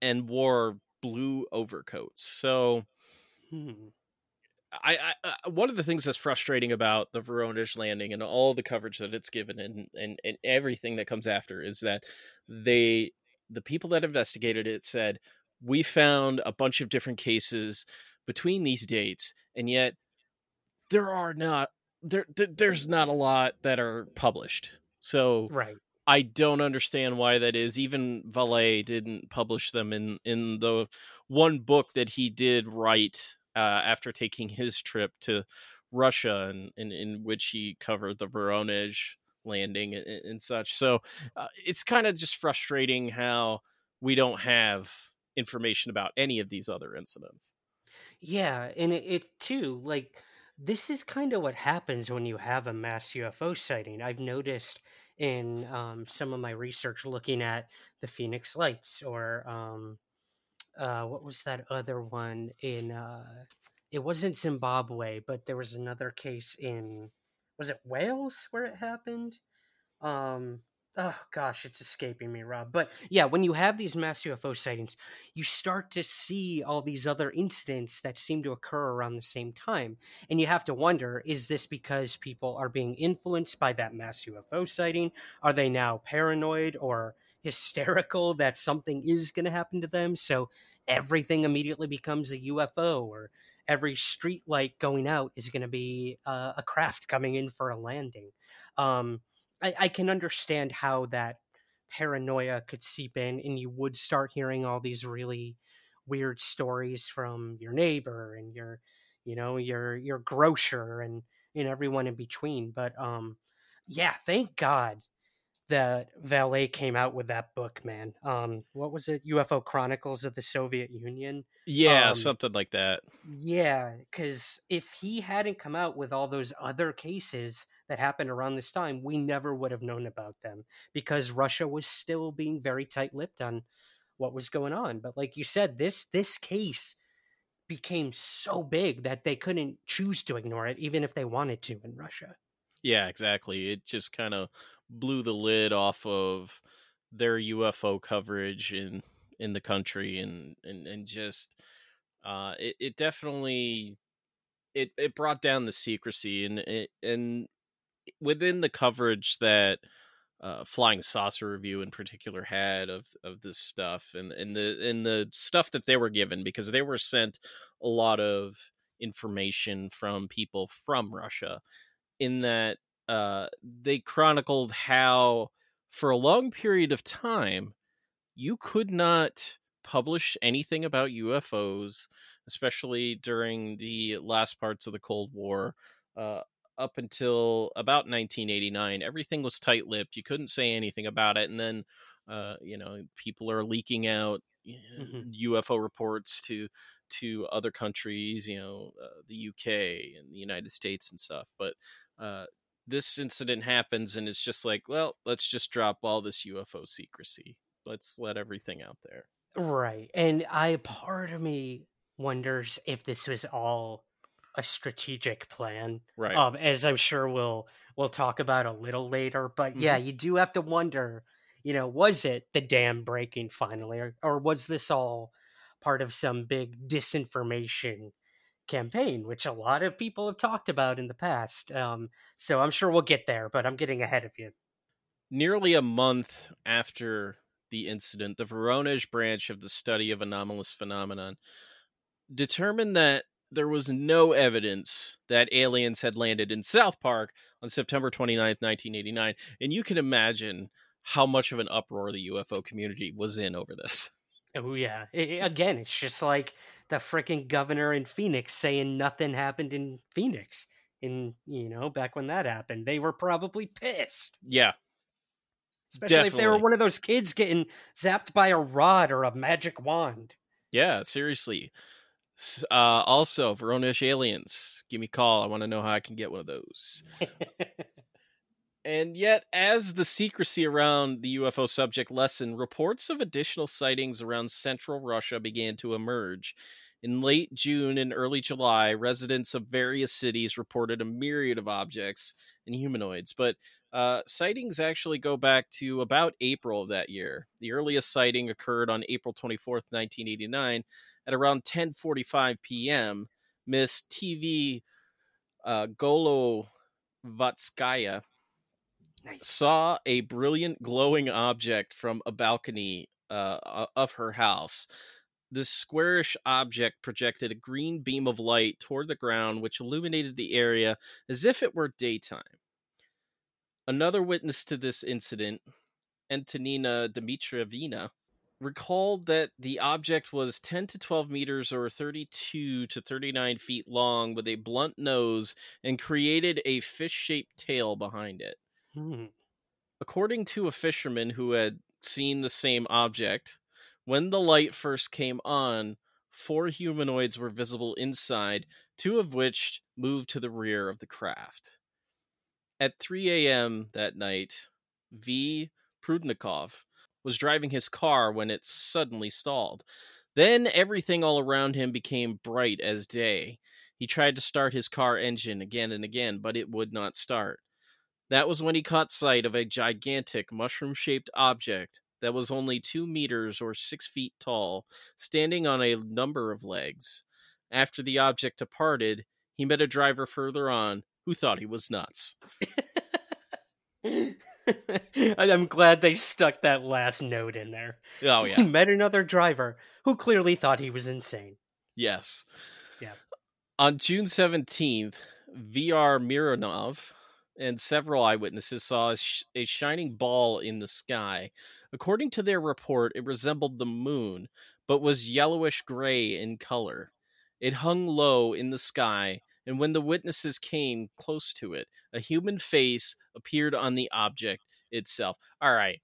and wore blue overcoats. So Hmm. I, I uh, one of the things that's frustrating about the Voronezh landing and all the coverage that it's given and, and and everything that comes after is that they the people that investigated it said we found a bunch of different cases between these dates and yet there are not there, there there's not a lot that are published so Right. I don't understand why that is. Even Vallée didn't publish them in in the one book that he did write uh, after taking his trip to Russia, and in, in which he covered the Voronezh landing and, and such. So uh, it's kind of just frustrating how we don't have information about any of these other incidents. Yeah, and it, it too like this is kind of what happens when you have a mass UFO sighting. I've noticed in um, some of my research looking at the Phoenix Lights or um, uh, what was that other one in? Uh, it wasn't Zimbabwe, but there was another case in was it Wales where it happened? Um, oh gosh, it's escaping me, Rob. But yeah, when you have these mass UFO sightings, you start to see all these other incidents that seem to occur around the same time. And you have to wonder is this because people are being influenced by that mass UFO sighting? Are they now paranoid or [laughs] hysterical that something is going to happen to them? So everything immediately becomes a UFO or every street light going out is going to be uh, a craft coming in for a landing. Um, I, I can understand how that paranoia could seep in and you would start hearing all these really weird stories from your neighbor and your you know your your grocer and and everyone in between but um yeah thank god that Vallée came out with that book man. Um what was it? Ufo chronicles of the soviet union? Yeah, Um, something like that. yeah, because if he hadn't come out with all those other cases that happened around this time, we never would have known about them because Russia was still being very tight-lipped on what was going on. But like you said, this this case became so big that they couldn't choose to ignore it, even if they wanted to in Russia. Yeah, exactly. It just kind of blew the lid off of their UFO coverage in in the country, and and and just uh, it it definitely it it brought down the secrecy, and it, and within the coverage that uh, Flying Saucer Review in particular had of of this stuff, and and the and the stuff that they were given because they were sent a lot of information from people from Russia in that uh, they chronicled how for a long period of time you could not publish anything about UFOs, especially during the last parts of the Cold War. Uh, up until about 1989, everything was tight-lipped. You couldn't say anything about it, and then, uh, you know, people are leaking out Mhm. UFO reports to to other countries, you know, uh, the UK and the United States and stuff. But uh, this incident happens and it's just like, well, let's just drop all this UFO secrecy. Let's let everything out there. Right. And I part of me wonders if this was all a strategic plan. Right. Um, as I'm sure we'll we'll talk about a little later. But yeah, you do have to wonder, you know, was it the dam breaking finally, or, or was this all part of some big disinformation campaign, which a lot of people have talked about in the past? Um, so I'm sure we'll get there, but I'm getting ahead of you. Nearly a month after the incident, the Voronezh branch of the study of anomalous phenomenon determined that there was no evidence that aliens had landed in South Park on September 29th, 1989. And you can imagine how much of an uproar the UFO community was in over this. Oh yeah. I- I- again, it's just like the freaking governor in Phoenix saying nothing happened in Phoenix. In you know, back when that happened, they were probably pissed. Yeah. Especially if they were one of those kids getting zapped by a rod or a magic wand. Yeah, seriously. Uh, also, Voronezh aliens, give me a call. I want to know how I can get one of those. [laughs] And yet, as the secrecy around the UFO subject lessened, reports of additional sightings around central Russia began to emerge. In late June and early July, residents of various cities reported a myriad of objects and humanoids, but uh, sightings actually go back to about April of that year. The earliest sighting occurred on April 24th, 1989, at around 10:45 p.m. Miss TV uh, Golovatskaya nice. saw a brilliant glowing object from a balcony uh, of her house. This squarish object projected a green beam of light toward the ground, which illuminated the area as if it were daytime. Another witness to this incident, Antonina Dmitrievna, recalled that the object was 10 to 12 meters or 32 to 39 feet long with a blunt nose and created a fish shaped tail behind it. Hmm. According to a fisherman who had seen the same object, when the light first came on, four humanoids were visible inside, two of which moved to the rear of the craft. At 3 a.m. that night, V. Prudnikov was driving his car when it suddenly stalled. Then everything all around him became bright as day. He tried to start his car engine again and again, but it would not start. That was when he caught sight of a gigantic mushroom shaped object that was only two meters or six feet tall, standing on a number of legs. After the object departed, he met a driver further on who thought he was nuts. [laughs] [laughs] [laughs] I'm glad they stuck that last note in there. Oh, [laughs] yeah. Met another driver who clearly thought he was insane. Yes. Yeah. On June 17th, VR Mironov and several eyewitnesses saw a, sh- a shining ball in the sky. According to their report, it resembled the moon, but was yellowish gray in color. It hung low in the sky, and when the witnesses came close to it, a human face appeared on the object itself. All right.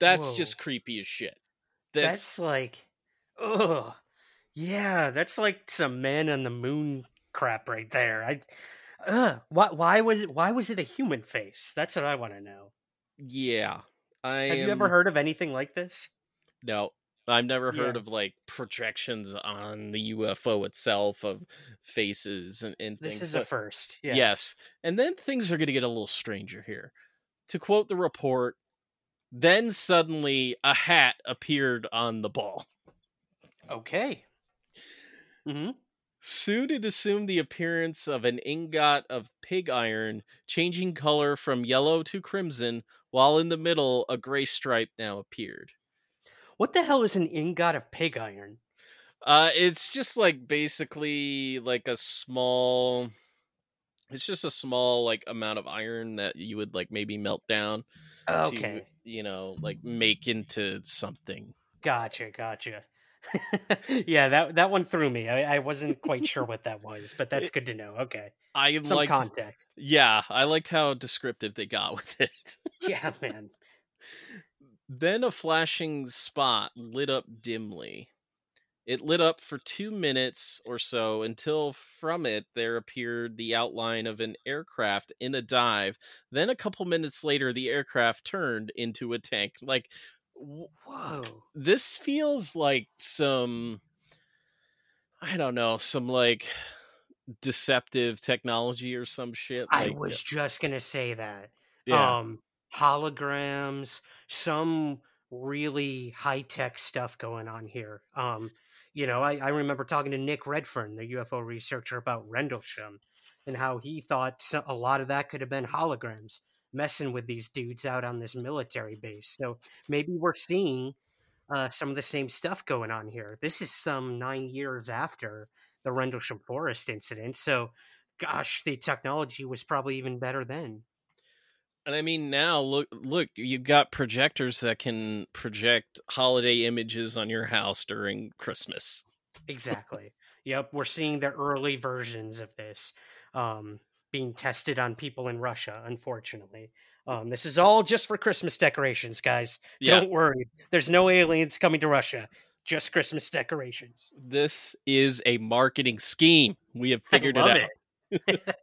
That's Whoa. just creepy as shit. That's, like, ugh. Yeah, that's like some man on the moon crap right there. I, ugh. Why? Why was it? Why was it a human face? That's what I want to know. yeah. I Have you ever heard of anything like this? No, I've never heard Yeah. of like projections on the UFO itself of faces and, and This things. is a first. Yeah. Yes, and then things are going to get a little stranger here. To quote the report, then suddenly a hat appeared on the ball. Okay. hmm Soon it assumed the appearance of an ingot of pig iron, changing color from yellow to crimson, while in the middle a gray stripe now appeared. What the hell is an ingot of pig iron? Uh, it's just like basically like a small. It's just a small like amount of iron that you would like maybe melt down Okay. to you know like make into something. Gotcha, gotcha. [laughs] yeah, that that one threw me. I, I wasn't quite sure what that was, but that's good to know. Okay, I some liked, context. yeah, I liked how descriptive they got [laughs] with it. Yeah, man. Then a flashing spot lit up dimly. It lit up for two minutes or so until from it there appeared the outline of an aircraft in a dive. Then a couple minutes later, the aircraft turned into a tank. Like, Whoa. this feels like some, I don't know, some like deceptive technology or some shit. I Like, was just gonna say that. yeah, Um, holograms, some really high tech stuff going on here. Um, you know, I, I remember talking to Nick Redfern, the UFO researcher, about Rendlesham and how he thought a lot of that could have been holograms messing with these dudes out on this military base. So maybe we're seeing uh, some of the same stuff going on here. This is some nine years after the Rendlesham Forest incident. So, gosh, the technology was probably even better then. And I mean, now look, look, you've got projectors that can project holiday images on your house during Christmas. Exactly. yep, we're seeing the early versions of this um, being tested on people in Russia. Unfortunately, um, this is all just for Christmas decorations, guys. Yeah, Don't worry. There's no aliens coming to Russia. Just Christmas decorations. this is a marketing scheme. We have figured it out. it.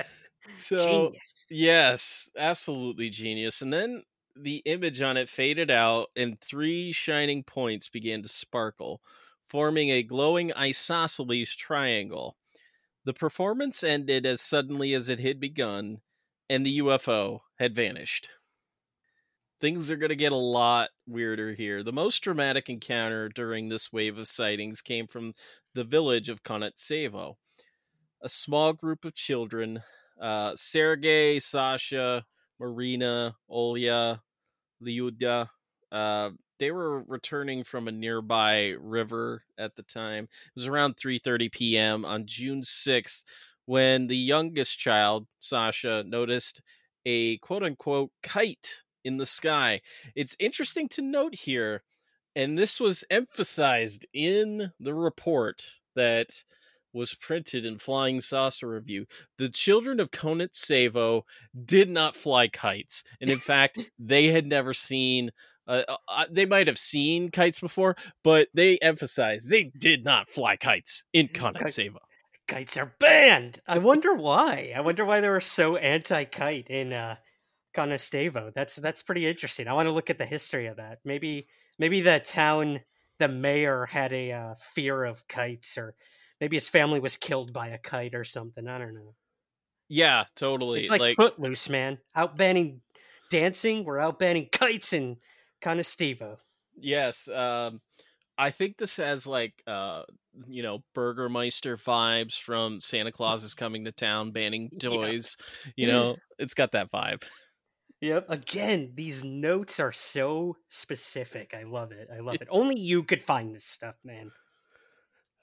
[laughs] So, Genius. yes, absolutely genius. And then the image on it faded out, and three shining points began to sparkle, forming a glowing isosceles triangle. The performance ended as suddenly as it had begun, and the UFO had vanished. Things are going to get a lot weirder here. The most dramatic encounter during this wave of sightings came from the village of Konetsevo. A small group of children, uh, Sergei, Sasha, Marina, Olya, Lyuda, uh, they were returning from a nearby river at the time. It was around 3:30 p.m. on June 6th when the youngest child, Sasha, noticed a quote unquote kite in the sky. It's interesting to note here, and this was emphasized in the report that was printed in Flying Saucer Review. The children of Konitsevo did not fly kites. And in fact, [laughs] they had never seen uh, uh, they might have seen kites before, but they emphasized they did not fly kites in Konitsevo. Kites are banned. I wonder why. I wonder why they were so anti-kite in uh, Conestogo. That's that's pretty interesting. I want to look at the history of that. Maybe maybe the town, the mayor had a uh, fear of kites, or maybe his family was killed by a kite or something. I don't know. Yeah, totally. It's like, Footloose, man. Out banning dancing. We're out banning kites in Conestogo. Yes, um, I think this has like uh, you know Burgermeister vibes from Santa Claus is coming to town banning [laughs] Yeah. toys. You [laughs] know, it's got that vibe. Yep. Again, these notes are so specific. I love it. I love it. Only you could find this stuff, man.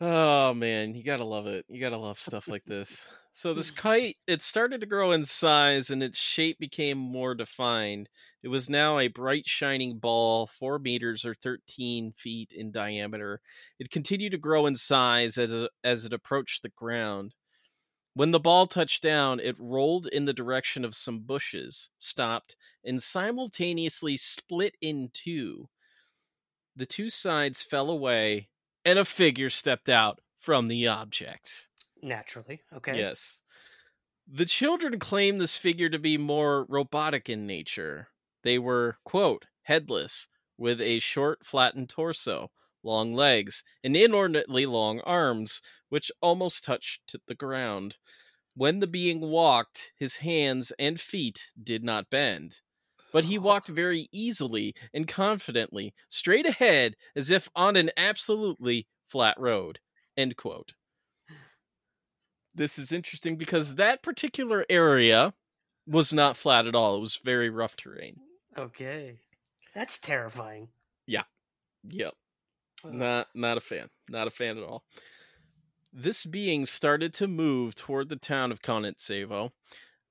Oh man, you gotta love it. You gotta love stuff like this. So this [laughs] kite, it started to grow in size and its shape became more defined. It was now a bright shining ball, four meters or thirteen feet in diameter. It continued to grow in size as it, as it approached the ground. When the ball touched down, it rolled in the direction of some bushes, stopped, and simultaneously split in two. The two sides fell away, and a figure stepped out from the object. Naturally. Okay. Yes. The children claim this figure to be more robotic in nature. They were, quote, headless, with a short, flattened torso, long legs, and inordinately long arms, which almost touched the ground. When the being walked, his hands and feet did not bend. But he walked very easily and confidently, straight ahead, as if on an absolutely flat road. End quote this is interesting because that particular area was not flat at all. It was very rough terrain. Okay. That's terrifying. Yeah. Yep. Not not a fan. Not a fan at all. This being started to move toward the town of Konitsevo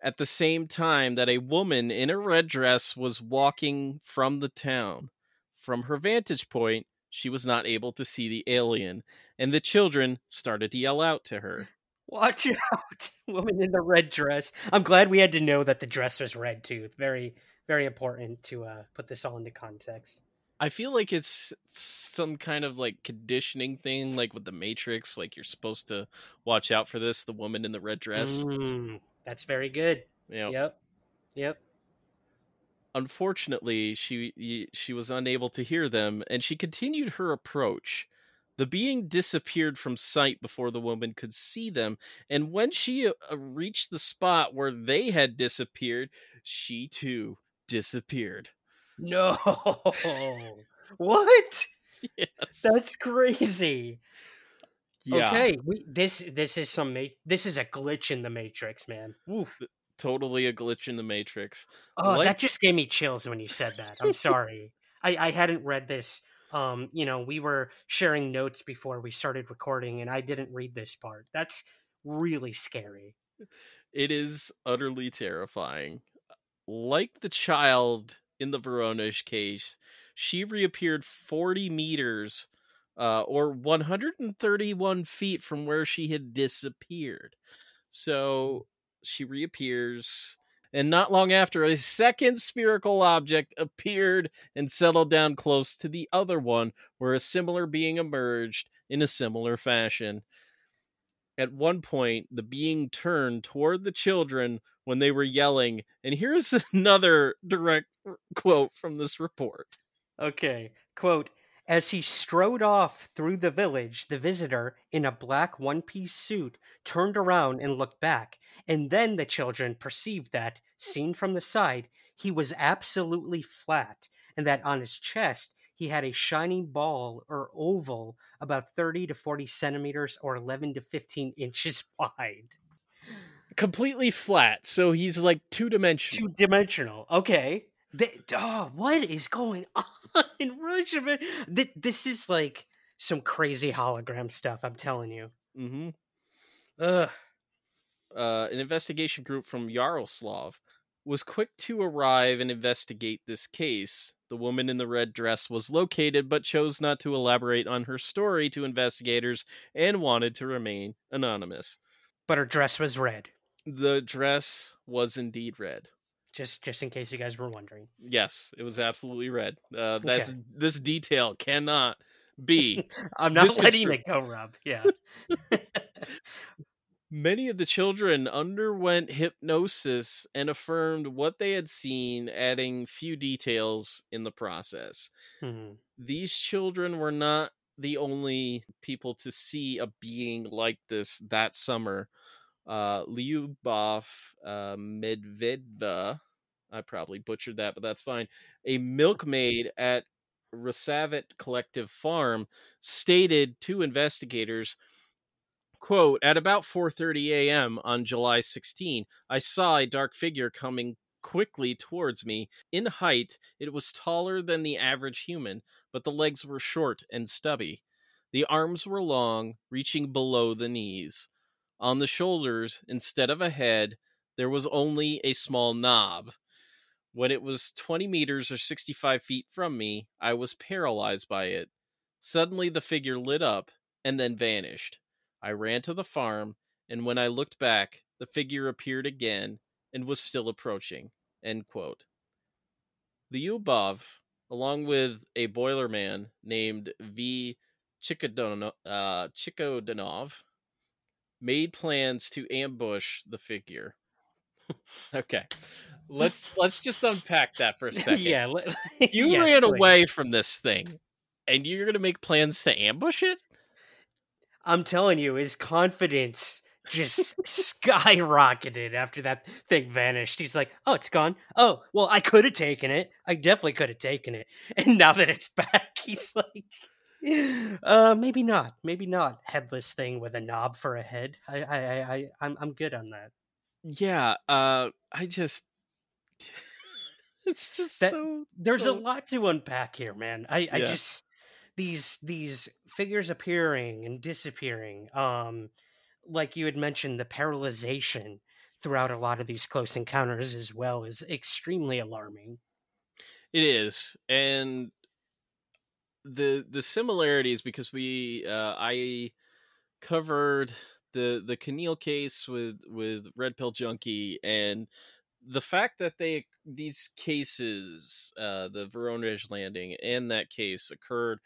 at the same time that a woman in a red dress was walking from the town. From her vantage point, she was not able to see the alien, and the children started to yell out to her. [laughs] Watch out, [laughs] woman in the red dress. I'm glad we had to know that the dress was red too. It's very, very important to uh, put this all into context. I feel like it's some kind of like conditioning thing, like with the Matrix. Like you're supposed to watch out for this. The woman in the red dress. Mm, that's very good. Know, Yep. Yep. unfortunately she she was unable to hear them and she continued her approach the being disappeared from sight before the woman could see them and when she uh, uh, reached the spot where they had disappeared she too disappeared No. [laughs] what? [laughs] yes That's crazy. Yeah Okay, we this this is some this is a glitch in the matrix, man. Oof. totally a glitch in the matrix Oh, Like- that just gave me chills when you said that. I'm [laughs] sorry. I I hadn't read this. Um, you know, we were sharing notes before we started recording and I didn't read this part. That's really scary. it is utterly terrifying. Like the child in the Voronezh case, she reappeared 40 meters uh, or 131 feet from where she had disappeared. So she reappears, and not long after, a second spherical object appeared and settled down close to the other one, where a similar being emerged in a similar fashion. At one point, the being turned toward the children when they were yelling, and here's [laughs] another direct quote from this report. Okay. Quote As he strode off through the village, the visitor, in a black one piece suit, turned around and looked back. And then the children perceived that, seen from the side, he was absolutely flat, and that on his chest he had a shining ball or oval about 30 to 40 centimeters or 11 to 15 [laughs] inches wide. Completely flat, so he's like two dimensional. Two dimensional. Okay. Th- oh, what is going [laughs] on in Russia? man? Th- this is like some crazy hologram stuff. I'm telling you. hmm Ugh. uh, an investigation group from Yaroslav was quick to arrive and investigate this case. The woman in the red dress was located but chose not to elaborate on her story to investigators and wanted to remain anonymous. But her dress was red. The dress was indeed red. Just, just in case you guys were wondering. Yes, it was absolutely red. Uh, that's this detail cannot be. [laughs] I'm not letting it go, Rob. Yeah. [laughs] [laughs] Many of the children underwent hypnosis and affirmed what they had seen, adding few details in the process. Mhm. These children were not the only people to see a being like this that summer. Uh, Lyubov uh, Medvedeva, I probably butchered that, but that's fine. A milkmaid at Rasavet Collective Farm stated to investigators quote at about 4:30 a.m. on July 16 I saw a dark figure coming quickly towards me in height it was taller than the average human but the legs were short and stubby the arms were long reaching below the knees on the shoulders instead of a head there was only a small knob when it was 20 meters or 65 feet from me I was paralyzed by it suddenly the figure lit up and then vanished I ran to the farm, and when I looked back, the figure appeared again and was still approaching. End quote. The Ubov, along with a boilerman named V. Chikodono- uh, Chikodanov, made plans to ambush the figure. [laughs] okay, let's let's just unpack that for a [laughs] second. yeah. le- [laughs] you yes, ran please. away from this thing, and you're gonna make plans to ambush it. I'm telling you, his confidence just skyrocketed after that thing vanished. He's like, "Oh, it's gone. Oh, well, I could have taken it. I definitely could have taken it. And now that it's back, he's like, [laughs] uh, maybe not. Maybe not. Headless thing with a knob for a head. I, I, I, I I'm, I'm good on that. Yeah, uh I just [laughs] it's just That- so There's so- a lot to unpack here, man. I, I Yeah. just these these figures appearing and disappearing. Um, like you had mentioned, the paralyzation throughout a lot of these close encounters as well is extremely alarming. It is. And the the similarities because we uh I covered the the Keneal case with with Red Pill Junkie and the fact that they these cases, uh, the Voronezh landing and that case occurred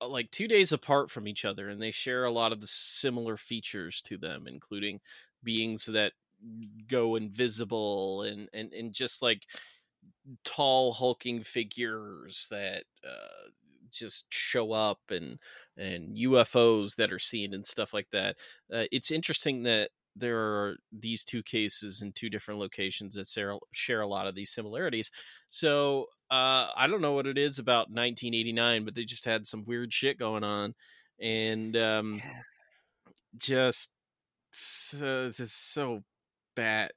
uh, like two days apart from each other, and they share a lot of the similar features to them, including beings that go invisible and and and just like tall hulking figures that uh, just show up and and UFOs that are seen and stuff like that. Uh, it's interesting that there are these two cases in two different locations that share, a lot of these similarities. So uh, I don't know what it is about 1989, but they just had some weird shit going on, and um, just so, just so bad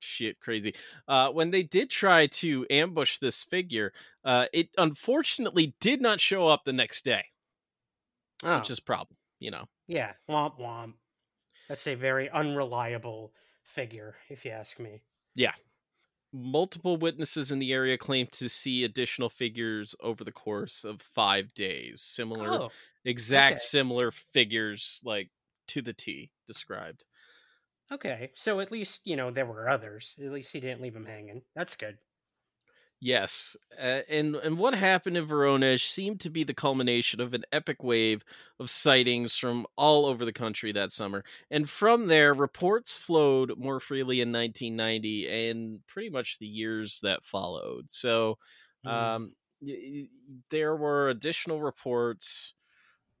shit crazy. Uh, when they did try to ambush this figure, uh, it unfortunately did not show up the next day, Oh, which is a problem. You know. yeah, womp womp. That's a very unreliable figure, if you ask me. Yeah. Multiple witnesses in the area claim to see additional figures over the course of five days. Similar, Oh, exact okay. similar figures, like to the T described. Okay. So at least you know there were others. At least he didn't leave them hanging. That's good. Yes, uh, and and what happened in Voronezh seemed to be the culmination of an epic wave of sightings from all over the country that summer, and from there, reports flowed more freely in 1990 and pretty much the years that followed. So, Mm. um, y- y- there were additional reports.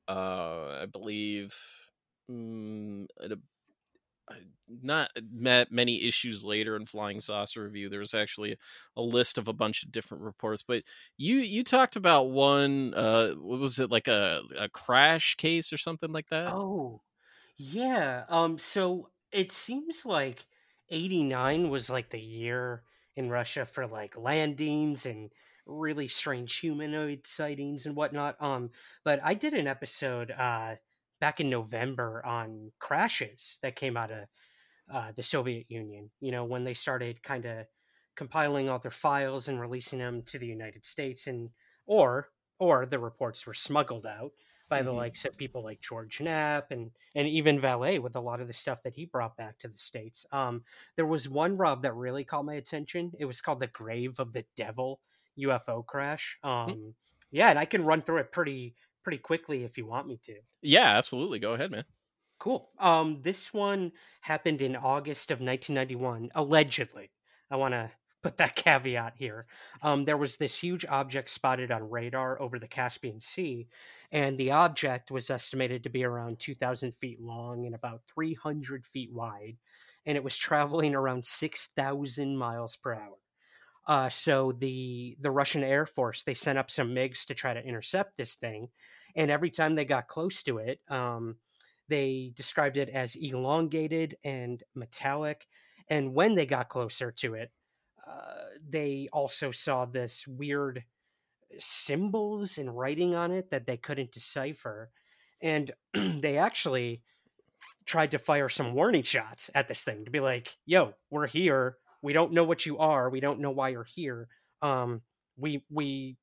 Uh, I believe, mm, at a not met many issues later in Flying Saucer Review, there was actually a list of a bunch of different reports. But you you talked about one. Uh, what was it like a a crash case or something like that? Oh, yeah. Um, so it seems like 89 was like the year in Russia for like landings and really strange humanoid sightings and whatnot. Um, but I did an episode uh back in November on crashes that came out of uh, the Soviet Union. You know, when they started kind of compiling all their files and releasing them to the United States, and or or the reports were smuggled out by the Mhm. likes of people like George Knapp and and even Vallée with a lot of the stuff that he brought back to the states. Um, there was one Rob that really caught my attention. It was called the Grave of the Devil UFO crash. Um, yeah, and I can run through it pretty pretty quickly if you want me to. Yeah, absolutely. Go ahead, man. Cool. Um, this one happened in August of 1991, allegedly. I want to put that [laughs] caveat here. Um, there was this huge object spotted on radar over the Caspian Sea, and the object was estimated to be around 2,000 feet long and about 300 feet wide, and it was traveling around 6,000 miles per hour. Uh, so the the Russian Air Force they sent up some MiGs to try to intercept this thing, and every time they got close to it, um, they described it as elongated and metallic. And when they got closer to it, uh, they also saw this weird symbols and writing on it that they couldn't decipher. And [clears throat] they actually tried to fire some warning shots at this thing to be like, yo, we're here. We don't know what you are. We don't know why you're here. Um, we, we,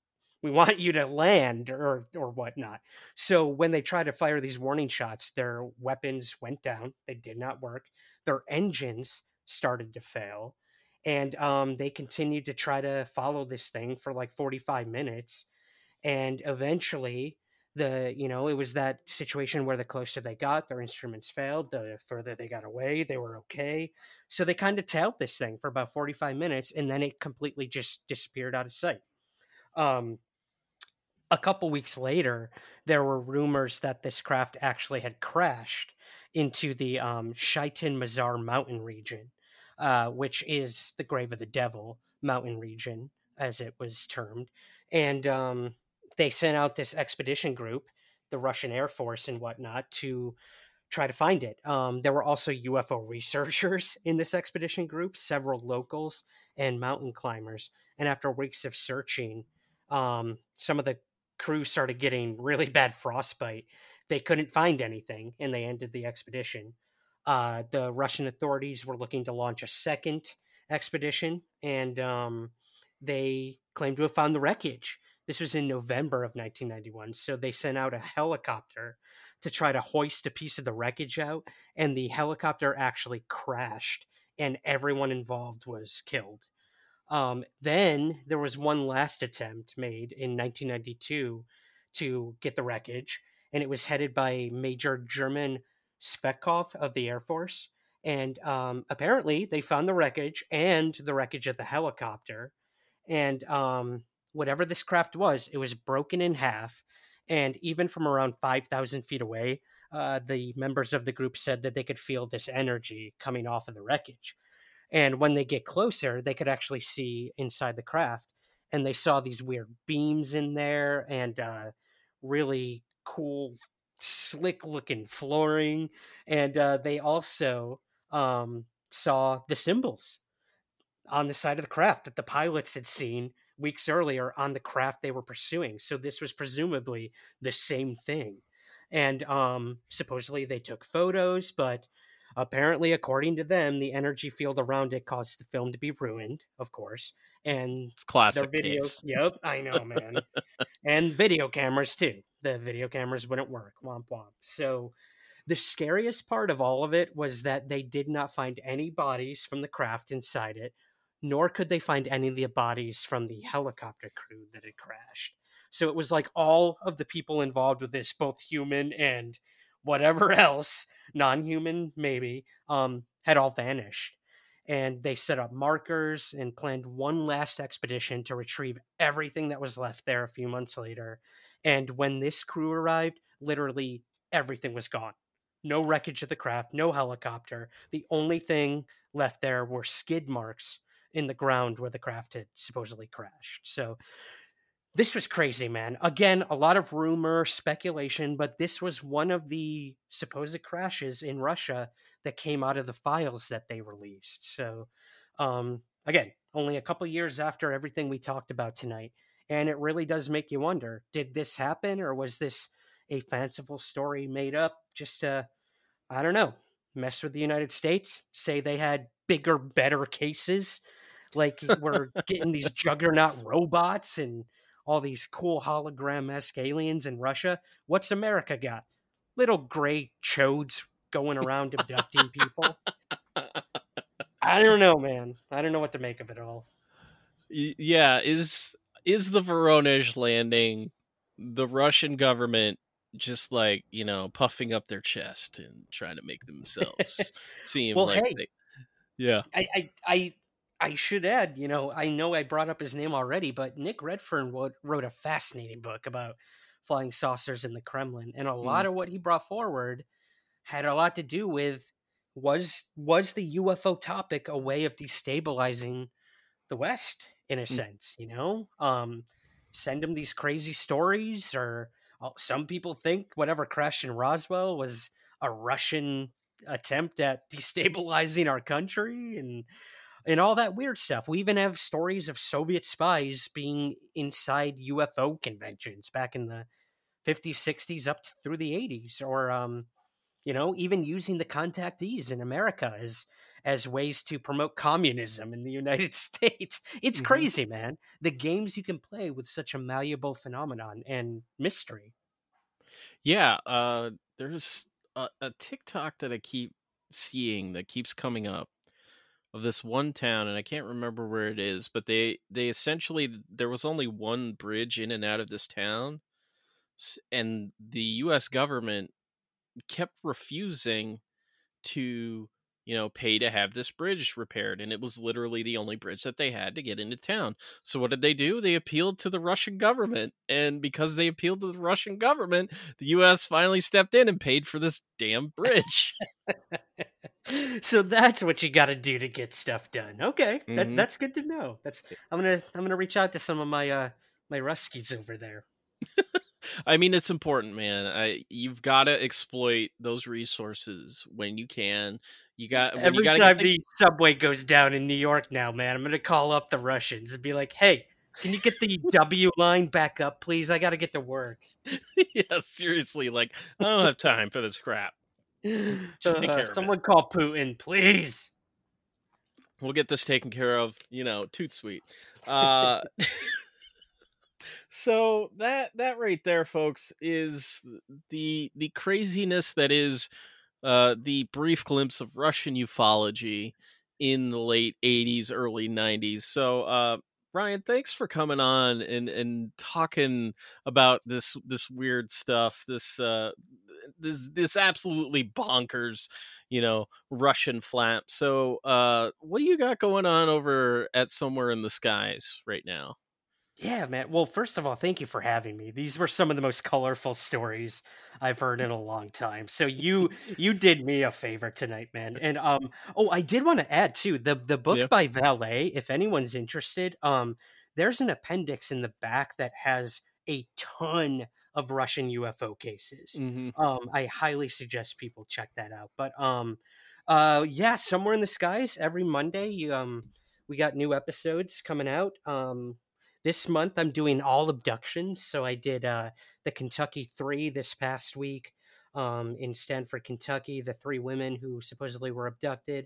we want you to land or or whatnot. So when they tried to fire these warning shots, their weapons went down. They did not work. Their engines started to fail, and um, they continued to try to follow this thing for like forty five minutes, and eventually the you know it was that situation where the closer they got their instruments failed the further they got away they were okay so they kind of tailed this thing for about 45 minutes and then it completely just disappeared out of sight um a couple weeks later, there were rumors that this craft actually had crashed into the um, Shaitan Mazar mountain region, uh, which is the Grave of the Devil mountain region, as it was termed. And um, they sent out this expedition group, the Russian Air Force and whatnot, to try to find it. Um, there were also UFO researchers in this expedition group, several locals and mountain climbers. And after weeks of searching, um, some of the crew started getting really bad frostbite. They couldn't find anything and they ended the expedition. Uh, the Russian authorities were looking to launch a second expedition and um, they claimed to have found the wreckage. This was in November of 1991. So they sent out a helicopter to try to hoist a piece of the wreckage out, and the helicopter actually crashed and everyone involved was killed. Um, then there was one last attempt made in 1992 to get the wreckage, and it was headed by Major German Svekov of the Air Force. And um, apparently, they found the wreckage and the wreckage of the helicopter. And um, whatever this craft was, it was broken in half. And even from around 5,000 feet away, uh, the members of the group said that they could feel this energy coming off of the wreckage. And when they get closer, they could actually see inside the craft. And they saw these weird beams in there and uh, really cool, slick looking flooring. And uh, they also um, saw the symbols on the side of the craft that the pilots had seen weeks earlier on the craft they were pursuing. So this was presumably the same thing. And um, supposedly they took photos, but apparently, according to them, the energy field around it caused the film to be ruined, of course. And It's classic their video, case. yep, I know, man. [laughs] and video cameras too. The video cameras wouldn't work. Womp womp. So the scariest part of all of it was that they did not find any bodies from the craft inside it, nor could they find any of the bodies from the helicopter crew that had crashed. So it was like all of the people involved with this, both human and whatever [laughs] else, non-human maybe, um, had all vanished. And they set up markers and planned one last expedition to retrieve everything that was left there a few months later. And when this crew arrived, literally everything was gone. No wreckage of the craft, no helicopter. The only thing left there were skid marks in the ground where the craft had supposedly crashed. So this was crazy, man. Again, a lot of rumor, speculation, but this was one of the supposed crashes in Russia that came out of the files that they released. So, um, again, only a couple years after everything we talked about tonight. And it really does make you wonder did this happen or was this a fanciful story made up just to, I don't know, mess with the United States? Say they had bigger, better cases? Like we're [laughs] getting these juggernaut robots and all these cool hologram esque aliens in Russia. What's America got? Little gray chodes going around abducting people. I don't know, man. I don't know what to make of it all. Yeah is is the voronezh landing the russian government just like you know puffing up their chest and trying to make themselves [laughs] seem Well, like hey. they, yeah I, I, I, I should add, you know, I know I brought up his name already, but Nick Redfern wrote, wrote a fascinating book about flying saucers in the Kremlin, and a lot of what he brought forward had a lot to do with was was the UFO topic a way of destabilizing the West in a sense, you know? Um, send them these crazy stories, or uh, some people think whatever crashed in Roswell was a Russian attempt at destabilizing our country and and all that weird stuff. We even have stories of Soviet spies being inside UFO conventions back in the 50s, 60s, up through the 80s, or um, you know, even using the contactees in America as as ways to promote communism in the United [laughs] States. It's Mhm. crazy, man. The games you can play with such a malleable phenomenon and mystery. yeah uh there's a, a tiktok that i keep seeing that keeps coming up of this one town and i can't remember where it is but they they essentially there was only one bridge in and out of this town and the us government kept refusing to you know pay to have this bridge repaired and it was literally the only bridge that they had to get into town. So what did they do? They appealed to the russian government and because they appealed to the russian government the us finally stepped in and paid for this damn bridge [laughs] [laughs] so that's what you got to do to get stuff done. Okay, that, Mhm. that's good to know. That's I'm gonna I'm gonna reach out to some of my uh my Ruskies over there. [laughs] i mean it's important man I, you've got to exploit those resources when you can you got when you Every time get the subway goes down in New York now, man, I'm gonna call up the Russians and be like, "Hey, can you get the W line back up, please? I got to get to work." [laughs] yeah seriously like i don't have time for this crap [laughs] Just take Uh, care it. Someone call Putin, please. we'll get this taken care of you know toot sweet uh [laughs] so that that right there folks is the the craziness that is uh the brief glimpse of russian ufology in the late 80s, early 90s. So, uh, Ryan, thanks for coming on and and talking about this this weird stuff. This uh, this this absolutely bonkers, you know, Russian flap. So, uh, what do you got going on over at somewhere in the skies right now? Yeah, man. Well, first of all, thank you for having me. These were some of the most colorful stories I've heard in a long time. So you [laughs] you did me a favor tonight, man. And um oh, I did want to add too, the the book Yeah. by Vallée, if anyone's interested, um there's an appendix in the back that has a ton of Russian UFO cases. Mm-hmm. Um I highly suggest people check that out. But um uh yeah, somewhere in the skies every Monday, you, um we got new episodes coming out. Um this month I'm doing all abductions. So I did uh, the Kentucky Three this past week um, in Stanford, Kentucky. The three women who supposedly were abducted.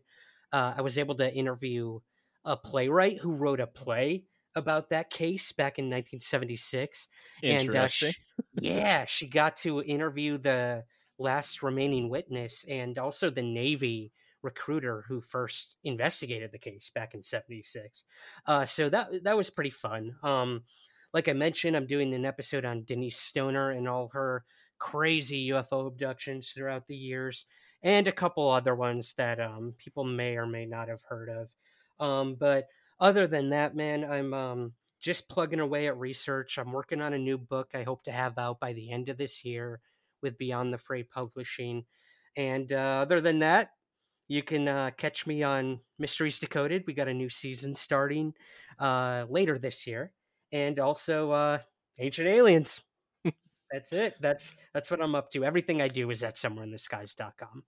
Uh, I was able to interview a playwright who wrote a play about that case back in 1976. And uh, she, yeah, she got to interview the last remaining witness and also the Navy recruiter who first investigated the case back in 76 uh, so that that was pretty fun um, like i mentioned i'm doing an episode on denise stoner and all her crazy ufo abductions throughout the years and a couple other ones that um, people may or may not have heard of um, but other than that man i'm um, just plugging away at research i'm working on a new book i hope to have out by the end of this year with beyond the fray publishing and uh, other than that you can uh, catch me on Mysteries Decoded. We got a new season starting uh, later this year, and also uh, Ancient Aliens. that's it. That's that's what I'm up to. Everything I do is at somewhereintheskies.com.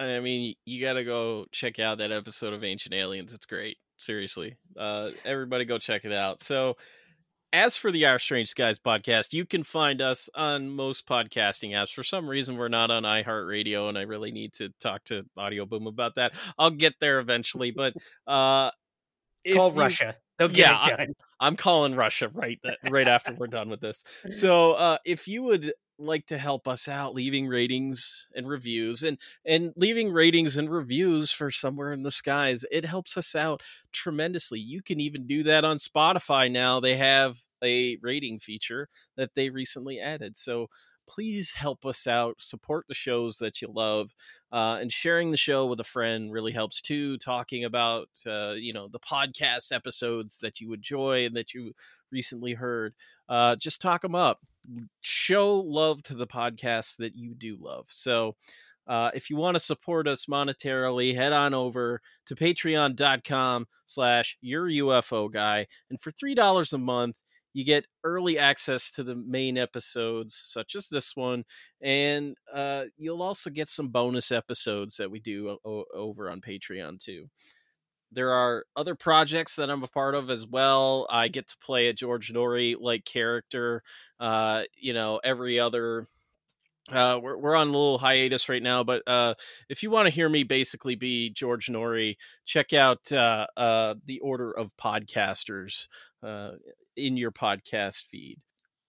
I mean, you got to go check out that episode of Ancient Aliens. It's great. Seriously. Uh, everybody go check it out. So, as for the Our Strange Skies podcast, you can find us on most podcasting apps. For some reason, we're not on iHeartRadio, and I really need to talk to Audio Boom about that. I'll get there eventually, but uh, Call you- Russia. They'll get Yeah, it done. I'm calling Russia right that, right after we're done with this. So uh, if you would like to help us out, leaving ratings and reviews, and and leaving ratings and reviews for somewhere in the skies, it helps us out tremendously. You can even do that on Spotify now. They have a rating feature that they recently added. So please help us out support the shows that you love uh, and sharing the show with a friend really helps too talking about uh, you know the podcast episodes that you enjoy and that you recently heard uh, just talk them up. Show love to the podcast that you do love. So uh, if you want to support us monetarily head on over to patreon.com slash your ufo guy and for three dollars a month you get early access to the main episodes such as this one and uh, you'll also get some bonus episodes that we do o- over on patreon too. There are other projects that i'm a part of as well. I get to play a george noory like character uh, you know every other uh, we're, we're on a little hiatus right now, but uh, if you want to hear me basically be George Noory, check out uh, uh, the Order of Podcasters uh, in your podcast feed.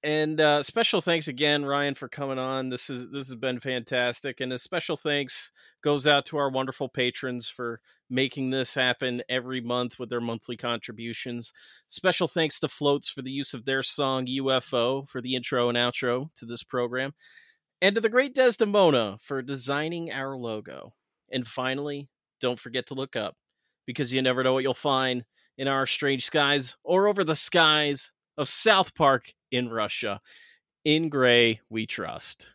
And uh, special thanks again, Ryan, for coming on. This is this has been fantastic, and a special thanks goes out to our wonderful patrons for making this happen every month with their monthly contributions. Special thanks to Floats for the use of their song UFO for the intro and outro to this program and to the great Desdymona for designing our logo. And finally, don't forget to look up because you never know what you'll find in our strange skies or over the skies of South Park in Russia. In gray, we trust.